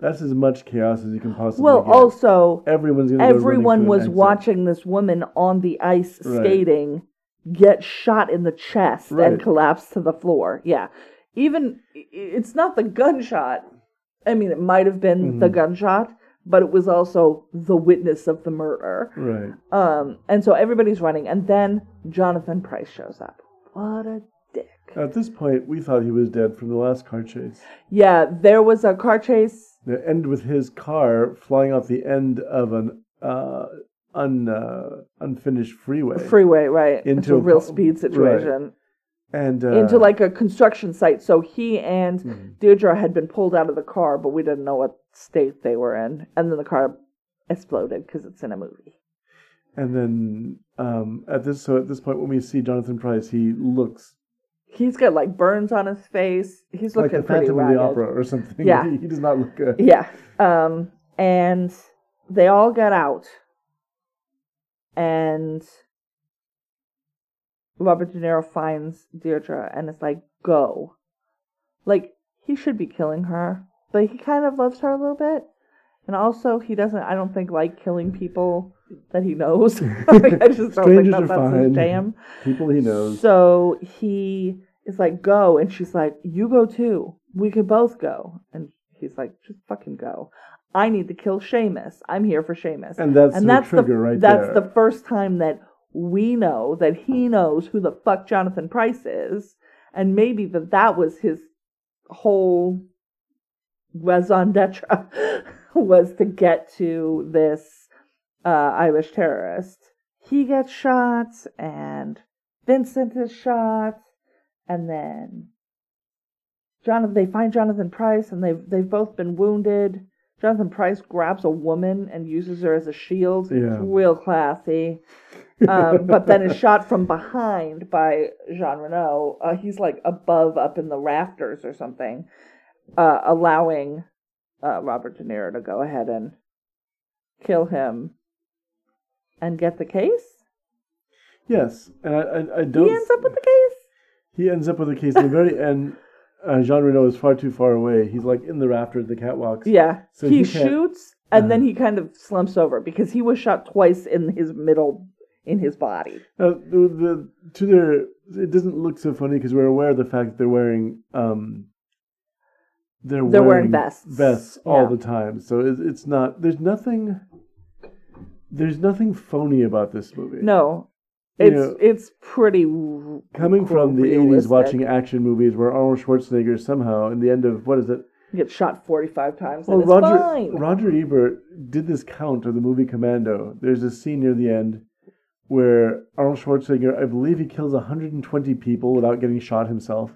that's as much chaos as you can possibly well, get. also, everyone's gonna everyone was watching this woman on the ice Right. skating get shot in the chest Right. and collapse to the floor. Yeah. Even it's not the gunshot. I mean, it might have been the Mhm. gunshot, but it was also the witness of the murder. Right. Um, and so everybody's running, and then Jonathan Pryce shows up. What a! At this point, we thought he was dead from the last car chase. Yeah, there was a car chase. It ended with his car flying off the end of an uh, un uh, unfinished freeway Freeway, right? Into Into a real speed situation. and uh, into like a construction site. So he and Mhm. Deirdre had been pulled out of the car, but we didn't know what state they were in. And then the car exploded because it's in a movie. and then um, at this so at this point when we see Jonathan Pryce, he looks He's got like burns on his face. He's looking like the pretty Phantom of the Opera or something. Yeah. he, he does not look good. Yeah. Um, and they all get out, and Robert De Niro finds Deirdre and it's like, "Go." Like he should be killing her, but he kind of loves her a little bit, and also he doesn't. I don't think like killing people that he knows. like, I just don't think Strangers that are that's fine. his jam. People he knows. So he is like, go. And she's like, you go too. We could both go. And he's like, just fucking go. I need to kill Seamus. I'm here for Seamus. and that's and the that's trigger the, right That's there. the first time that we know that he knows who the fuck Jonathan Pryce is. And maybe that that was his whole raison d'etre was to get to this uh, Irish terrorist. He gets shot, and Vincent is shot, and then Jonathan. They find Jonathan Pryce, and they've they've both been wounded. Jonathan Pryce grabs a woman and uses her as a shield. Yeah. Real classy. Um, but then is shot from behind by Jean Reno. Uh, he's like above, up in the rafters or something, uh, allowing uh, Robert De Niro to go ahead and kill him and get the case. yes, and I, I, I don't. He ends up with the case. He ends up with a case in the very end. Uh, Jean Reno is far too far away. He's like in the rafters, the catwalks. Yeah, So he, he shoots and then uh, he kind of slumps over because he was shot twice in his middle in his body. Uh, the, the to their it doesn't look so funny because we're aware of the fact that they're wearing um they're, They're wearing vests. vests all Yeah. the time. So it, it's not there's nothing there's nothing phony about this movie. No, You it's know, it's pretty coming from the 80s watching action movies where Arnold Schwarzenegger somehow in the end of what is it? He gets shot forty five times. Well, and it's Roger fine. Roger Ebert did this count of the movie Commando. There's a scene near the end where Arnold Schwarzenegger, I believe, he kills 120 people without getting shot himself.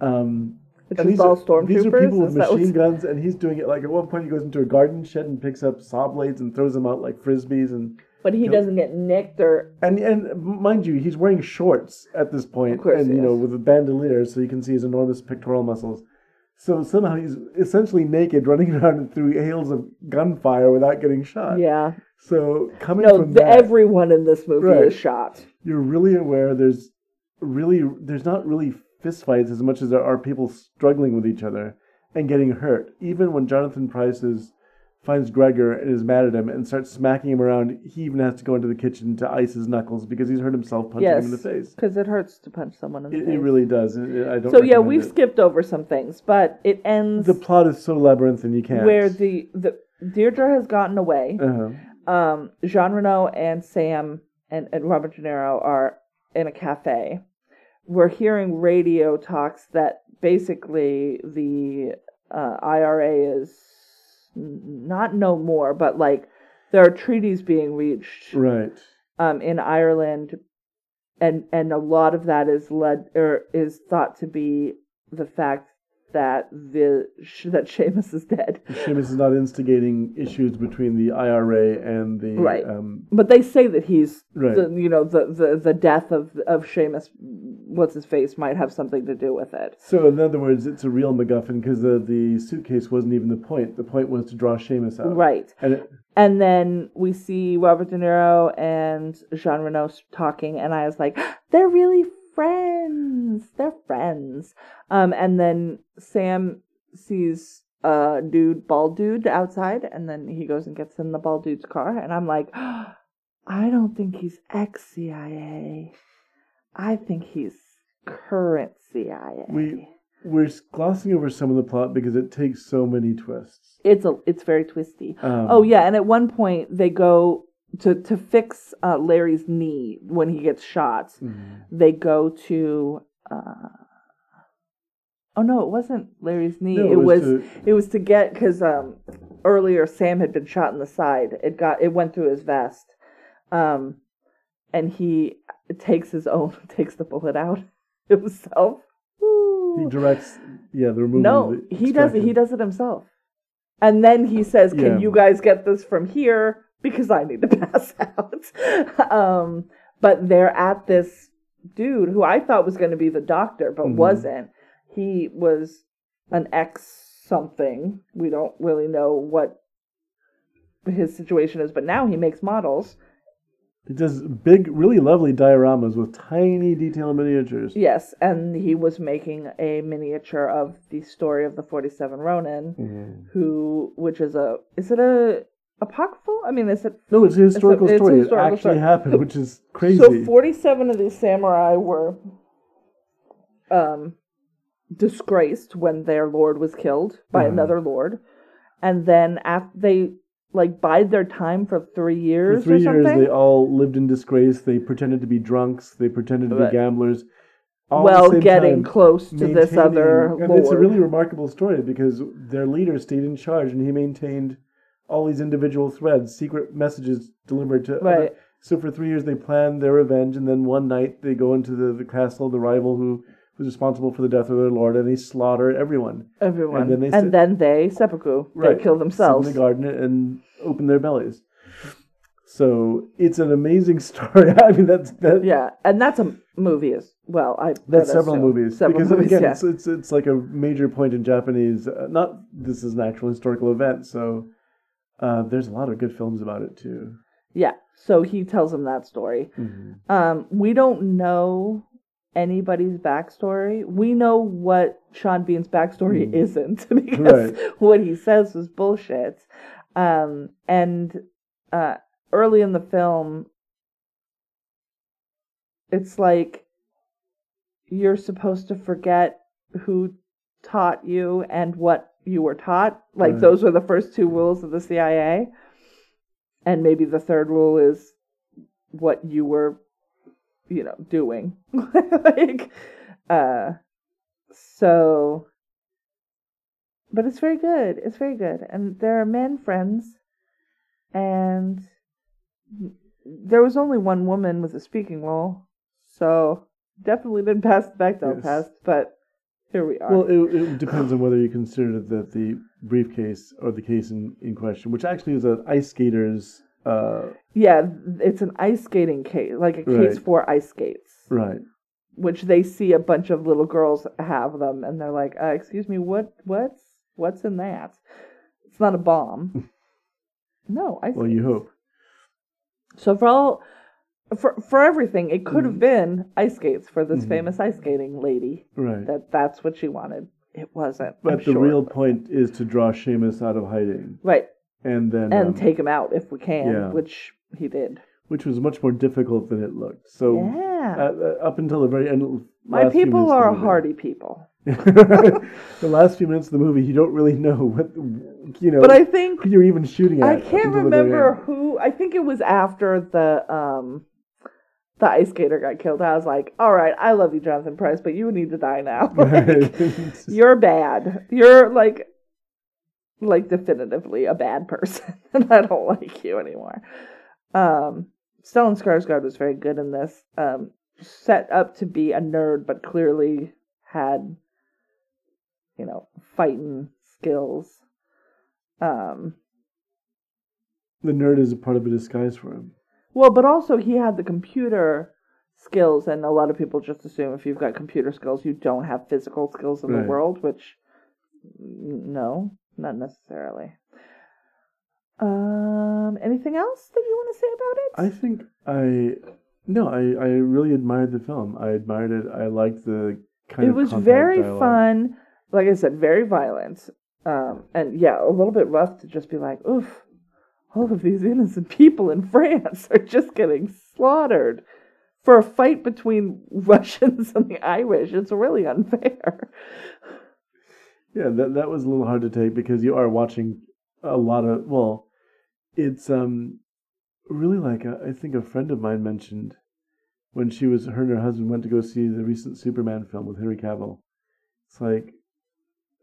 Um, Which and is all stormtroopers. These are people with machine guns, and he's doing it like at one point he goes into a garden shed and picks up saw blades and throws them out like frisbees and. But he doesn't get nicked or And and mind you, he's wearing shorts at this point, Of course and you know with a bandolier, so you can see his enormous pectoral muscles. So somehow he's essentially naked, running around through hails of gunfire without getting shot. yeah. So coming No, from the, that, everyone in this movie Right. is shot. you're really aware there's really there's not really fistfights as much as there are people struggling with each other and getting hurt. Even when Jonathan Pryce's finds Gregor and is mad at him and starts smacking him around. He even has to go into the kitchen to ice his knuckles because he's hurt himself punching yes, him in the face. because it hurts to punch someone in the It, face. it really does. It- it- I don't. so yeah, we've it. skipped over some things, but it ends The plot is so labyrinthine you can't. where the the Deirdre has gotten away. uh um, Jean Reno and Sam and, and Robert De Niro are in a cafe. We're hearing radio talks that basically the uh, IRA is not no more, but like there are treaties being reached right. um, in Ireland, and and a lot of that is led or is thought to be the fact that the that Seamus is dead. Seamus is not instigating issues between the IRA and the Right. um, But they say that he's, Right. the, you know, the, the, the death of of Seamus, what's his face, might have something to do with it. So in other words, it's a real MacGuffin because the the suitcase wasn't even the point. The point was to draw Seamus out. Right. And it, And then we see Robert De Niro and Jean Reno talking, and I was like, they're really friends. They're friends. Um, and then Sam sees a dude, bald dude, outside, and then he goes and gets in the bald dude's car, and I'm like, I don't think he's ex CIA. I think he's current CIA. We- we're glossing over some of the plot because it takes so many twists. it's a it's very twisty. Um, Oh yeah, and at one point they go to to fix uh, Larry's knee when he gets shot. mhm. They go to. Uh, oh no, it wasn't Larry's knee. No, it, was. to- It was to get because um, earlier Sam had been shot in the side. It got it went through his vest, um, and he takes his own takes the bullet out himself. he directs. Yeah, the removal. No, he does it. He does it himself. And then he says, "Can Yeah. you guys get this from here because I need to pass out?" um, but they're at this dude who I thought was going to be the doctor, but Mhm. wasn't. He was an ex something. We don't really know what his situation is, but now he makes models. He does big, really lovely dioramas with tiny detail miniatures. Yes, and he was making a miniature of the story of the 47 Ronin. Mhm. who which is a is it a apocryphal i mean is it No, it's a historical it's a story. historical it actually story. happened, which is crazy. so 47 of these samurai were um disgraced when their lord was killed by Uh-huh. another lord and then after they like bide their time for three years. For three years, they all lived in disgrace. They pretended to be drunks. They pretended to Right. be gamblers. well getting time close to this other and lord It's a really remarkable story because their leader stayed in charge and he maintained all these individual threads, secret messages delivered to. other- Right. so for three years they plan their revenge, and then one night they go into the, the castle, of the rival who was responsible for the death of their lord, and they slaughter everyone. everyone and then they and then they seppuku they kill themselves in the garden and open their bellies. So it's an amazing story. I mean, that's that. Yeah, and that's a movie as well. I That's several assume. movies Several because movies, again, yeah. it's, it's it's like a major point in Japanese. Uh, not this is an actual historical event, so uh, there's a lot of good films about it too. yeah. So he tells him that story. Mhm. Um, we don't know anybody's backstory. We know what Sean Bean's backstory Mm. isn't because Right. what he says was bullshit. Um, and uh, early in the film, it's like you're supposed to forget who taught you and what you were taught. Like Right. those were the first two rules of the CIA. And maybe the third rule is what you were, you know, doing. like, uh, so, but it's very good. It's very good. And there are men friends, and there was only one woman with a speaking role, so definitely didn't pass the Bechdel Yes. test, but here we are. Well, it, it depends on whether you consider that the briefcase or the case in, in question, which actually is an ice skater's. Uh, yeah, it's an ice skating case, like a case Right. for ice skates. right. which they see a bunch of little girls have them, and they're like, uh, "Excuse me, what? What's what's in that? It's not a bomb." no, I. Well, you hope. So for all, for for everything, it could have Mhm. been ice skates for this Mhm. famous ice skating lady. Right. That that's what she wanted. It wasn't. but I'm the sure real point is to draw Seamus out of hiding. right? and then and um, take him out if we can, yeah. which he did. which was much more difficult than it looked. So yeah. uh, uh, up until the very end, My people minutes of the are hardy people. the last few minutes of the movie, you don't really know what you know. But I think you're even shooting at. I can't until the very remember who. I think it was after the um the ice skater got killed. I was like, "All right, I love you, Jonathan Pryce, but you need to die now. Like, you're bad. You're like like definitively a bad person, and I don't like you anymore." Um, Stellan Skarsgård was very good in this. Um, set up to be a nerd, but clearly had you know fighting skills. Um, the nerd is a part of a disguise for him. Well, but also he had the computer skills, and a lot of people just assume if you've got computer skills, you don't have physical skills in Right. the world, which no, not necessarily. Um, anything else that you want to say about it? I think I no, I I really admired the film. I admired it. I liked the kind it of It was very dialogue. fun. Like I said, very violent. Um, and yeah, a little bit rough to just be like, oof, all of these innocent people in France are just getting slaughtered for a fight between Russians and the Irish. It's really unfair. Yeah, that that was a little hard to take because you are watching a lot of well, it's um really like a, I think a friend of mine mentioned when she was her and her husband went to go see the recent Superman film with Henry Cavill. It's like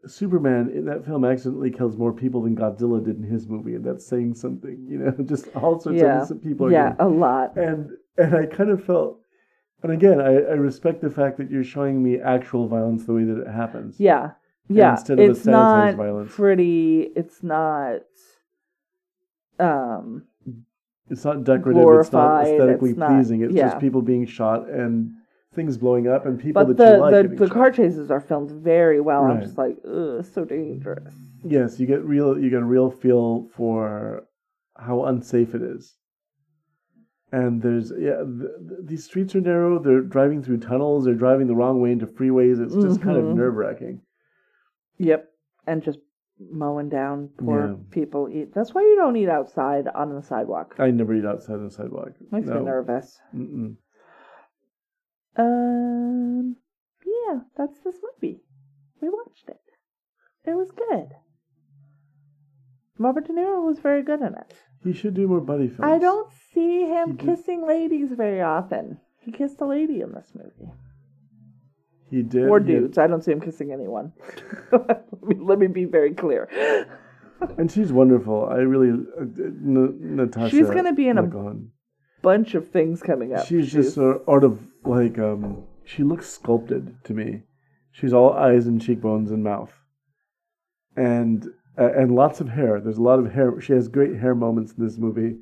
Superman in that film accidentally kills more people than Godzilla did in his movie, and that's saying something, you know. Just all sorts of innocent people. Are Yeah, getting- a lot. and and I kind of felt, and again, I, I respect the fact that you're showing me actual violence the way that it happens. Yeah. Yeah. instead of a it's sanitized not violence. pretty. It's not um It's not decorative. it's not aesthetically it's not- pleasing. It's yeah. just people being shot and things blowing up and people but that the you like. the, the car chases are filmed very well. I'm just like, ugh, so dangerous. Yes, you get real. You get a real feel for how unsafe it is. And there's yeah, th th these streets are narrow. They're driving through tunnels. They're driving the wrong way into freeways. It's just kind of Mhm. nerve wracking. Yep. And just mowing down poor Yeah. people eat. That's why you don't eat outside on the sidewalk. I never eat outside on the sidewalk. Makes no. me nervous. Mm-mm. Um, yeah, that's this movie. We watched it. It was good. Robert De Niro was very good in it. He should do more buddy films. I don't see him He did- kissing ladies very often. He kissed a lady in this movie. He did. Or he had- dudes. I don't see him kissing anyone. let, me, let me be very clear. and she's wonderful. I really, uh, N- Natasha. She's gonna be in a-. Bunch of things coming up. She's just sort sort of like um. She looks sculpted to me. She's all eyes and cheekbones and mouth, and uh, and lots of hair. There's a lot of hair. She has great hair moments in this movie,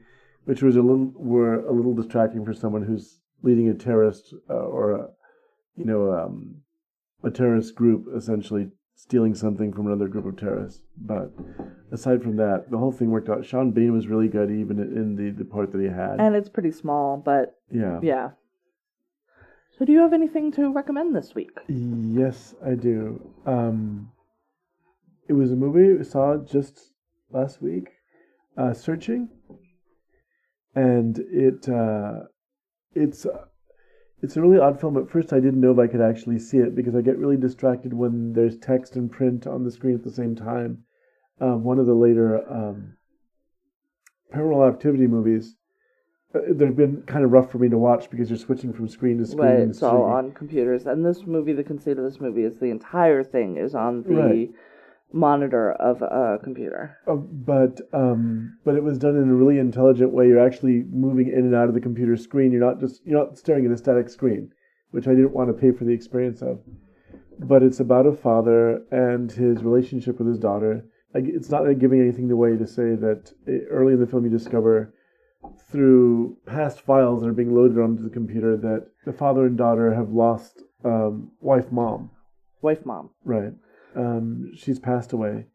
which was a little were a little distracting for someone who's leading a terrorist uh, or a, you know um, a terrorist group essentially stealing something from another group of terrorists. But aside from that, the whole thing worked out. Sean Bean was really good, even in the the part that he had. and it's pretty small, but yeah. yeah. So, do you have anything to recommend this week? Yes, I do. Um, it was a movie we saw just last week, uh, Searching, and it uh, it's uh, it's a really odd film. At first, I didn't know if I could actually see it because I get really distracted when there's text and print on the screen at the same time. Um, one of the later um, Paranormal Activity movies. Uh, they've been kind of rough for me to watch because you're switching from screen to screen. Right, it's all on computers. And this movie, the conceit of this movie is the entire thing is on the Right. Monitor of a computer. Uh, but um, but it was done in a really intelligent way. You're actually moving in and out of the computer screen. You're not just you're not staring at a static screen, which I didn't want to pay for the experience of. But it's about a father and his relationship with his daughter. It's not giving anything away to say that eh, early in the film you discover through past files that are being loaded onto the computer that the father and daughter have lost um, wife mom. Wife mom. Right. Um, she's passed away.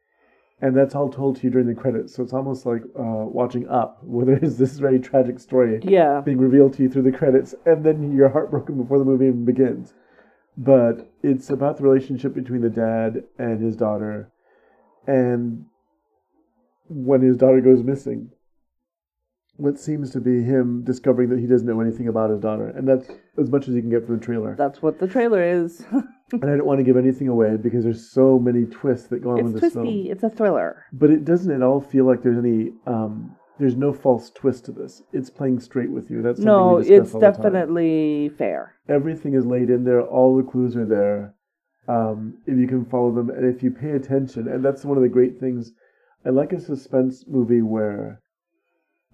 And that's all told to you during the credits. So it's almost like uh, watching Up, where there is this very tragic story Yeah. being revealed to you through the credits, and then you're heartbroken before the movie even begins. But it's about the relationship between the dad and his daughter. And when his daughter goes missing. What seems to be him discovering that he doesn't know anything about his daughter, and that's as much as you can get from the trailer. That's what the trailer is. and I don't want to give anything away because there's so many twists that go on it's with this twisty. film. It's twisty, it's a thriller. But it doesn't at all feel like there's any. Um, there's no false twist to this. It's playing straight with you. That's No, it's all the time. definitely fair. everything is laid in there. All the clues are there. Um, if you can follow them, and if you pay attention, and that's one of the great things. I like a suspense movie where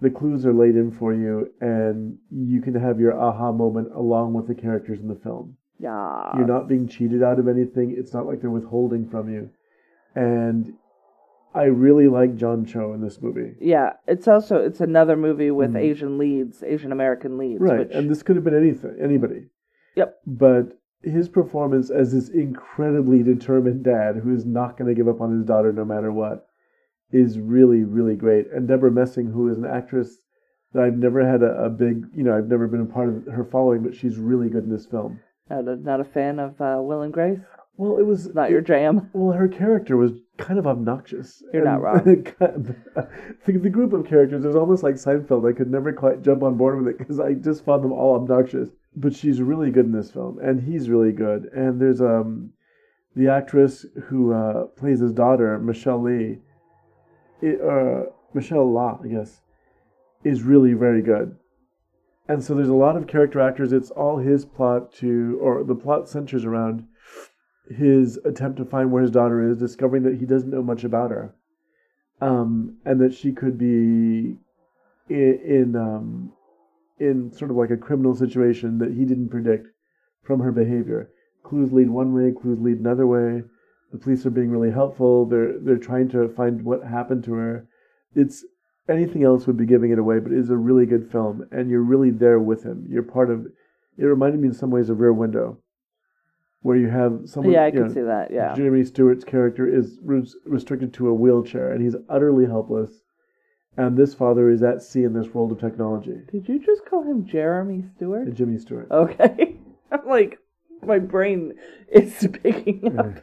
the clues are laid in for you, and you can have your aha moment along with the characters in the film. Yeah. You're not being cheated out of anything. It's not like they're withholding from you. And I really like John Cho in this movie. Yeah, it's also it's another movie with Mhm. Asian leads, Asian American leads. Right. Which, And this could have been anything, anybody. Yep. But his performance as this incredibly determined dad who is not going to give up on his daughter no matter what is really, really great. And Deborah Messing, who is an actress that I've never had a, a big, you know, I've never been a part of her following, but she's really good in this film. not a, not a fan of uh, Will and Grace. Well, it was Not your jam. Well, her character was kind of obnoxious. You're not wrong. the, the group of characters is almost like Seinfeld. I could never quite jump on board with it because I just found them all obnoxious. But she's really good in this film, and he's really good. And there's um, the actress who uh, plays his daughter, Michelle Lee, it, uh, Michelle La, I guess, is really very good. And so there's a lot of character actors. It's all his plot to, or the plot centers around his attempt to find where his daughter is, discovering that he doesn't know much about her, um, and that she could be in in, um, in sort of like a criminal situation that he didn't predict from her behavior. Clues lead one way, clues lead another way. The police are being really helpful. They're they're trying to find what happened to her. It's anything else would be giving it away, but it's a really good film, and you're really there with him. You're part of. It reminded me in some ways of Rear Window, where you have someone. yeah, I can know, see that. Yeah. Jeremy Stewart's character is res- restricted to a wheelchair, and he's utterly helpless. And this father is at sea in this world of technology. Did you just call him Jeremy Stewart? Jimmy Stewart. Okay. I'm like, my brain is picking up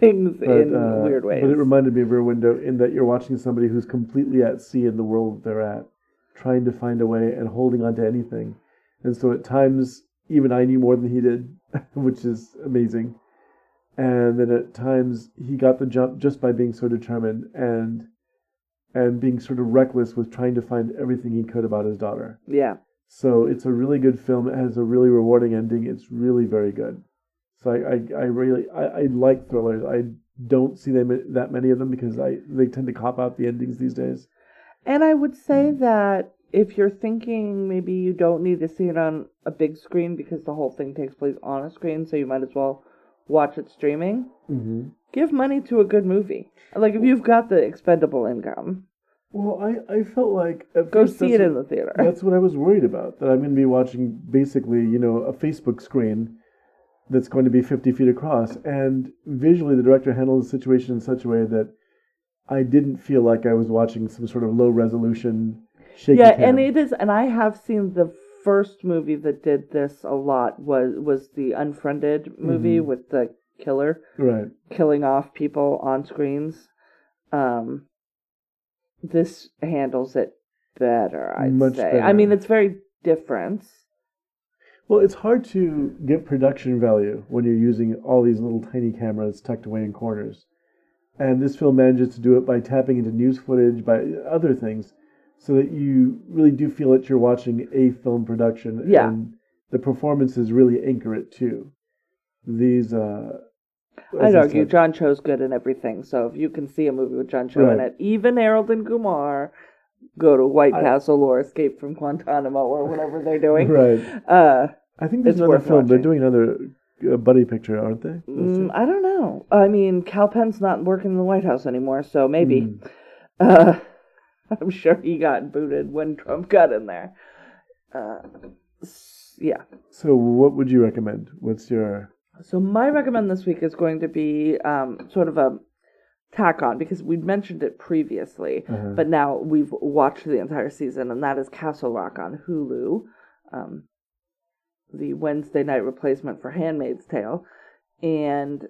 things But, in uh, weird ways. But it reminded me of Rear Window in that you're watching somebody who's completely at sea in the world they're at, trying to find a way and holding on to anything. And so at times, even I knew more than he did, which is amazing. And then at times, he got the jump just by being so determined and and being sort of reckless with trying to find everything he could about his daughter. yeah. So it's a really good film. It has a really rewarding ending. It's really very good. So I, I, I really I, I like thrillers. I don't see them that many of them because I they tend to cop out the endings these days. And I would say Mm. that if you're thinking maybe you don't need to see it on a big screen because the whole thing takes place on a screen, so you might as well watch it streaming, Mm-hmm. give money to a good movie. Like if you've got the expendable income, Well, I, I felt like go see it in the theater. That's what I was worried about. That I'm going to be watching basically, you know, a Facebook screen that's going to be 50 feet across. And visually, the director handled the situation in such a way that I didn't feel like I was watching some sort of low resolution shaky yeah, cam. and it is, and I have seen the first movie that did this a lot was was the Unfriended movie Mhm. with the killer right. killing off people on screens. Um, this handles it better, I'd Much say. I mean, it's very different. Well, it's hard to get production value when you're using all these little tiny cameras tucked away in corners. And this film manages to do it by tapping into news footage, by other things, so that you really do feel that you're watching a film production. Yeah. And the performances really anchor it too. These, uh, I'd argue said- John Cho's good in everything. So if you can see a movie with John Cho in it, even Harold and Kumar, go to White I- Castle or Escape from Guantanamo or whatever they're doing. Right. Uh, I think there's another film. They're doing another uh, buddy picture, aren't they? mm, I don't know. I mean, Kal Penn's not working in the White House anymore, so maybe. Mm. Uh, I'm sure he got booted when Trump got in there. Uh, yeah. So, what would you recommend? What's your. So my recommend this week is going to be um, sort of a tack on because we'd mentioned it previously, Uh-huh. but now we've watched the entire season, and that is Castle Rock on Hulu, um, the Wednesday night replacement for Handmaid's Tale, and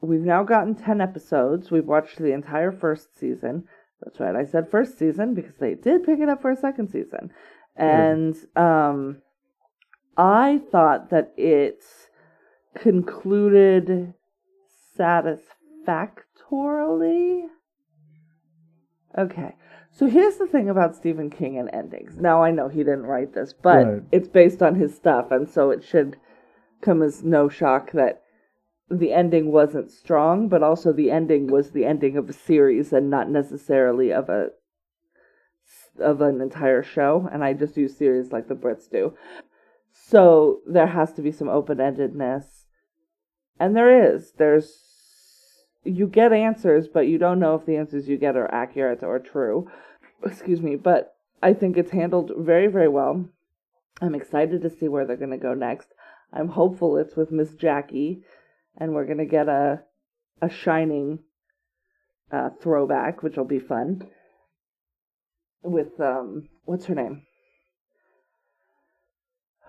we've now gotten ten episodes. We've watched the entire first season. That's right. I said first season because they did pick it up for a second season. And um I thought that it concluded satisfactorily. Okay. So here's the thing about Stephen King and endings. Now I know he didn't write this, but Right. it's based on his stuff, and so it should come as no shock that the ending wasn't strong, but also the ending was the ending of a series and not necessarily of a of an entire show. And I just use series like the Brits do. So there has to be some open endedness. And there is. There's you get answers, but you don't know if the answers you get are accurate or true. Excuse me, but I think it's handled very, very well. I'm excited to see where they're going to go next. I'm hopeful it's with Miss Jackie, and we're going to get a a shining uh, throwback, which will be fun. With um, what's her name?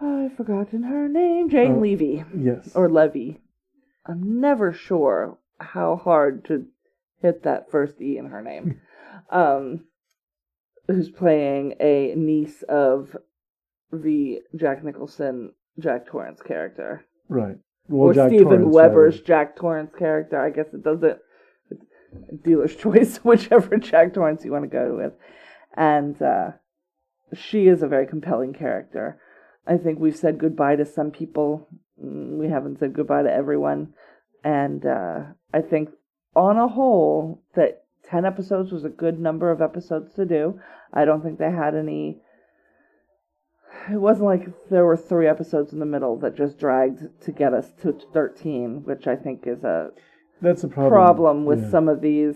I've forgotten her name. Jane Oh. Levy Yes. or Levy. I'm never sure how hard to hit that first E in her name. um, who's playing a niece of the Jack Nicholson Jack Torrance character, right. Well, or Jack Stephen Torrance, Weber's. Jack Torrance character. I guess it doesn't. Dealer's choice, whichever Jack Torrance you want to go with, and uh, she is a very compelling character. I think we've said goodbye to some people. We haven't said goodbye to everyone. And uh, I think, on a whole, that 10 episodes was a good number of episodes to do. I don't think they had any. It wasn't like there were three episodes in the middle that just dragged to get us to 13, which I think is a That's a problem. problem with Yeah. some of these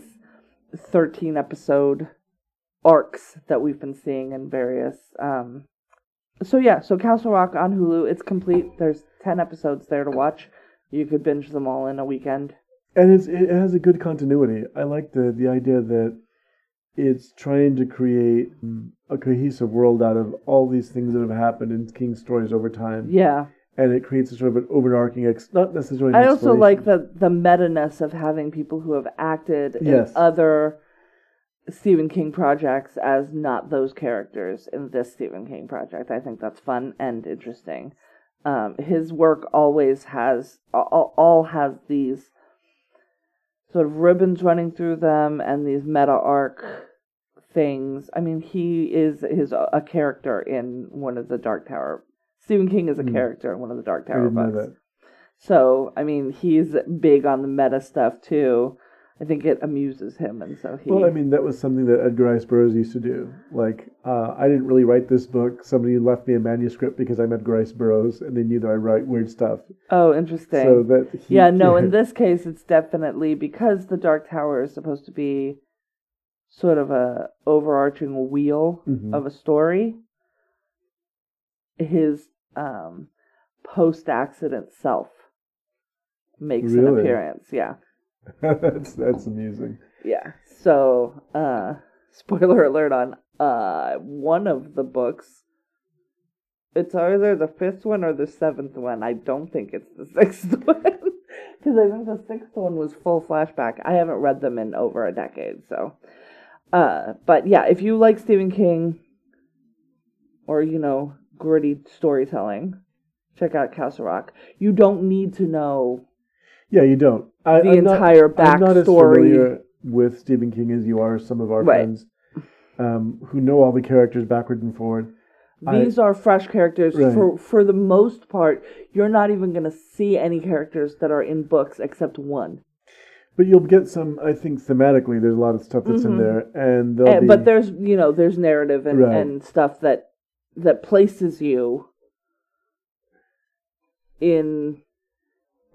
13 episode arcs that we've been seeing in various um so yeah so castle rock on hulu it's complete there's 10 episodes there to watch you could binge them all in a weekend and it's, it has a good continuity. I like the the idea that it's trying to create a cohesive world out of all these things that have happened in King's stories over time, yeah and it creates a sort of an overarching, ex- not necessarily. i also like the the meta-ness of having people who have acted Yes. in other stephen king projects as not those characters in this stephen king project i think that's fun and interesting um, his work always has all, all has these sort of ribbons running through them and these meta arc things. I mean, he is his a character in one of the Dark Tower. Stephen King is a Hmm. character in one of the Dark Tower books. So, I mean, he's big on the meta stuff too. I think it amuses him, and so he. Well, I mean, that was something that Edgar Rice Burroughs used to do. Like, uh, I didn't really write this book. Somebody left me a manuscript because I'm Edgar Rice Burroughs, and they knew that I write weird stuff. oh, interesting. So that he, yeah, no, in this case, it's definitely because the Dark Tower is supposed to be sort of a overarching wheel Mhm. of a story. His um, post-accident self makes an appearance. Yeah, that's that's amusing. yeah. So, uh, spoiler alert on uh, one of the books. It's either the fifth one or the seventh one. I don't think it's the sixth one. Because I think the sixth one was full flashback. I haven't read them in over a decade, so. Uh, but yeah, if you like Stephen King, or you know, gritty storytelling, check out Castle Rock. You don't need to know Yeah, you don't. I, the I'm not- entire I'm not as backstory. familiar with Stephen King as you are some of our Right. friends um, who know all the characters backward and forward. I- These are fresh characters. Right. For for the most part, you're not even going to see any characters that are in books except one. But you'll get some. I think thematically, there's a lot of stuff that's in Mhm. there, and Uh, be. but there's you know there's narrative and, Right. and stuff that that places you in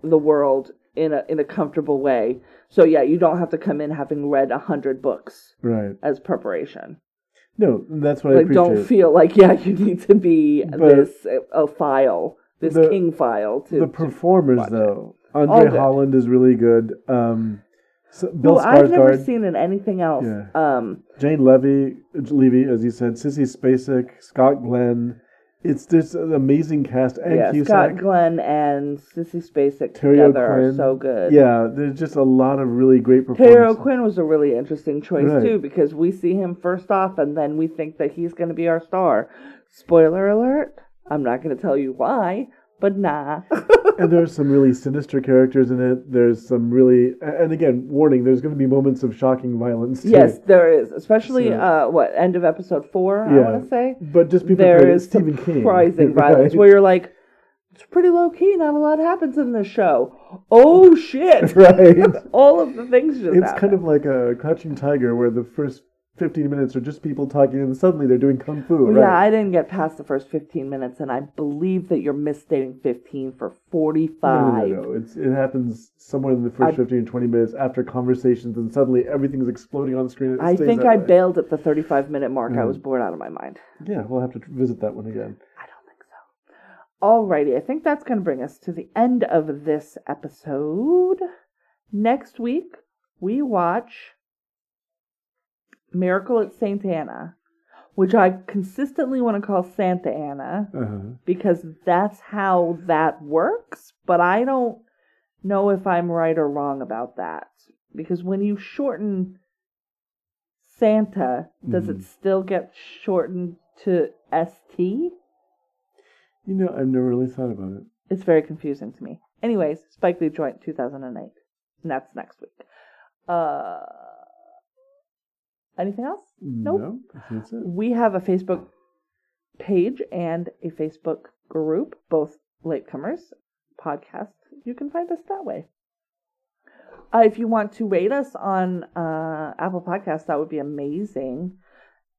the world in a in a comfortable way. So yeah, you don't have to come in having read a hundred books right. as preparation. No, that's what I appreciate. don't feel like yeah you need to be But- this a file this The- king file to, the performers, it. though, Andre. Holland is really good. Um, so Bill who I've never seen in anything else. Yeah. Um, Jane Levy, Levy, as you said, Sissy Spacek, Scott Glenn. It's this an amazing cast and yeah, Cusack. Scott Glenn and Sissy Spacek Terry together are so good. Yeah, there's just a lot of really great Terry performances. O'Quinn was a really interesting choice Right. too because we see him first off and then we think that he's going to be our star. Spoiler alert! I'm not going to tell you why, but nah. and there's some really sinister characters in it. There's some really, and again, warning: there's going to be moments of shocking violence. Too. yes, there is, especially So- uh, what end of episode four. I want to say but just be there is Stephen King. surprising right? violence where you're like, it's pretty low key. Not a lot happens in this show. Oh shit! right. All of the things just It's happen. kind of like a Crouching Tiger, where the first 15 minutes are just people talking, and suddenly they're doing kung fu. Right? Yeah, I didn't get past the first 15 minutes, and I believe that you're misstating 15 for 45. No, no, no. It's, it happens somewhere in the first I- 15 or 20 minutes after conversations, and suddenly everything's exploding on screen. I think I way. bailed at the 35 minute mark. I Mm. was bored out of my mind. Yeah, we'll have to visit that one again. I don't think so. Alrighty, I think that's going to bring us to the end of this episode. Next week, we watch Miracle at St. Anna, which I consistently want to call Santa Anna. Uh-huh. because that's how that works. But I don't know if I'm right or wrong about that. Because when you shorten Santa, does it Mhm. still get shortened to ST? You know, I've never really thought about it. It's very confusing to me. Anyways, Spike Lee Joint 2008. And that's next week. Uh, anything else? Nope. No, that's it. We have a Facebook page and a Facebook group, both latecomers podcast. You can find us that way. Uh, if you want to rate us on uh, Apple Podcasts, that would be amazing.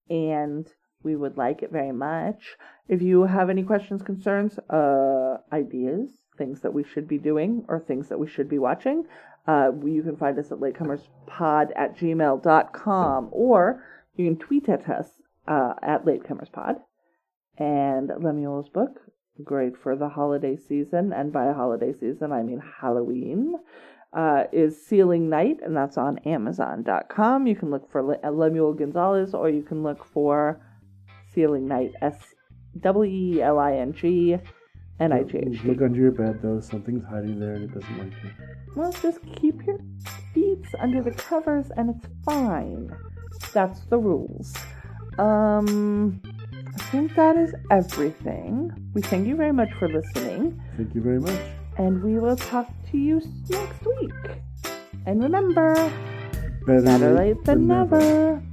And we would like it very much. If you have any questions, concerns, uh, ideas, things that we should be doing, or things that we should be watching, uh, you can find us at latecomerspod at gmail.com or you can tweet at us uh, at latecomerspod. And Lemuel's book, great for the holiday season, and by holiday season I mean Halloween, uh, is Sealing Night, and that's on Amazon.com. You can look for Le- Lemuel Gonzalez, or you can look for Sealing Night, S W E L I N G N I T. Look under your bed, though. Something's hiding there and it doesn't like you. Well, just keep your feet under the covers and it's fine. That's the rules. Um, I think that is everything. We thank you very much for listening, Thank you very much. and we will talk to you next week. And remember, Better, better late than never.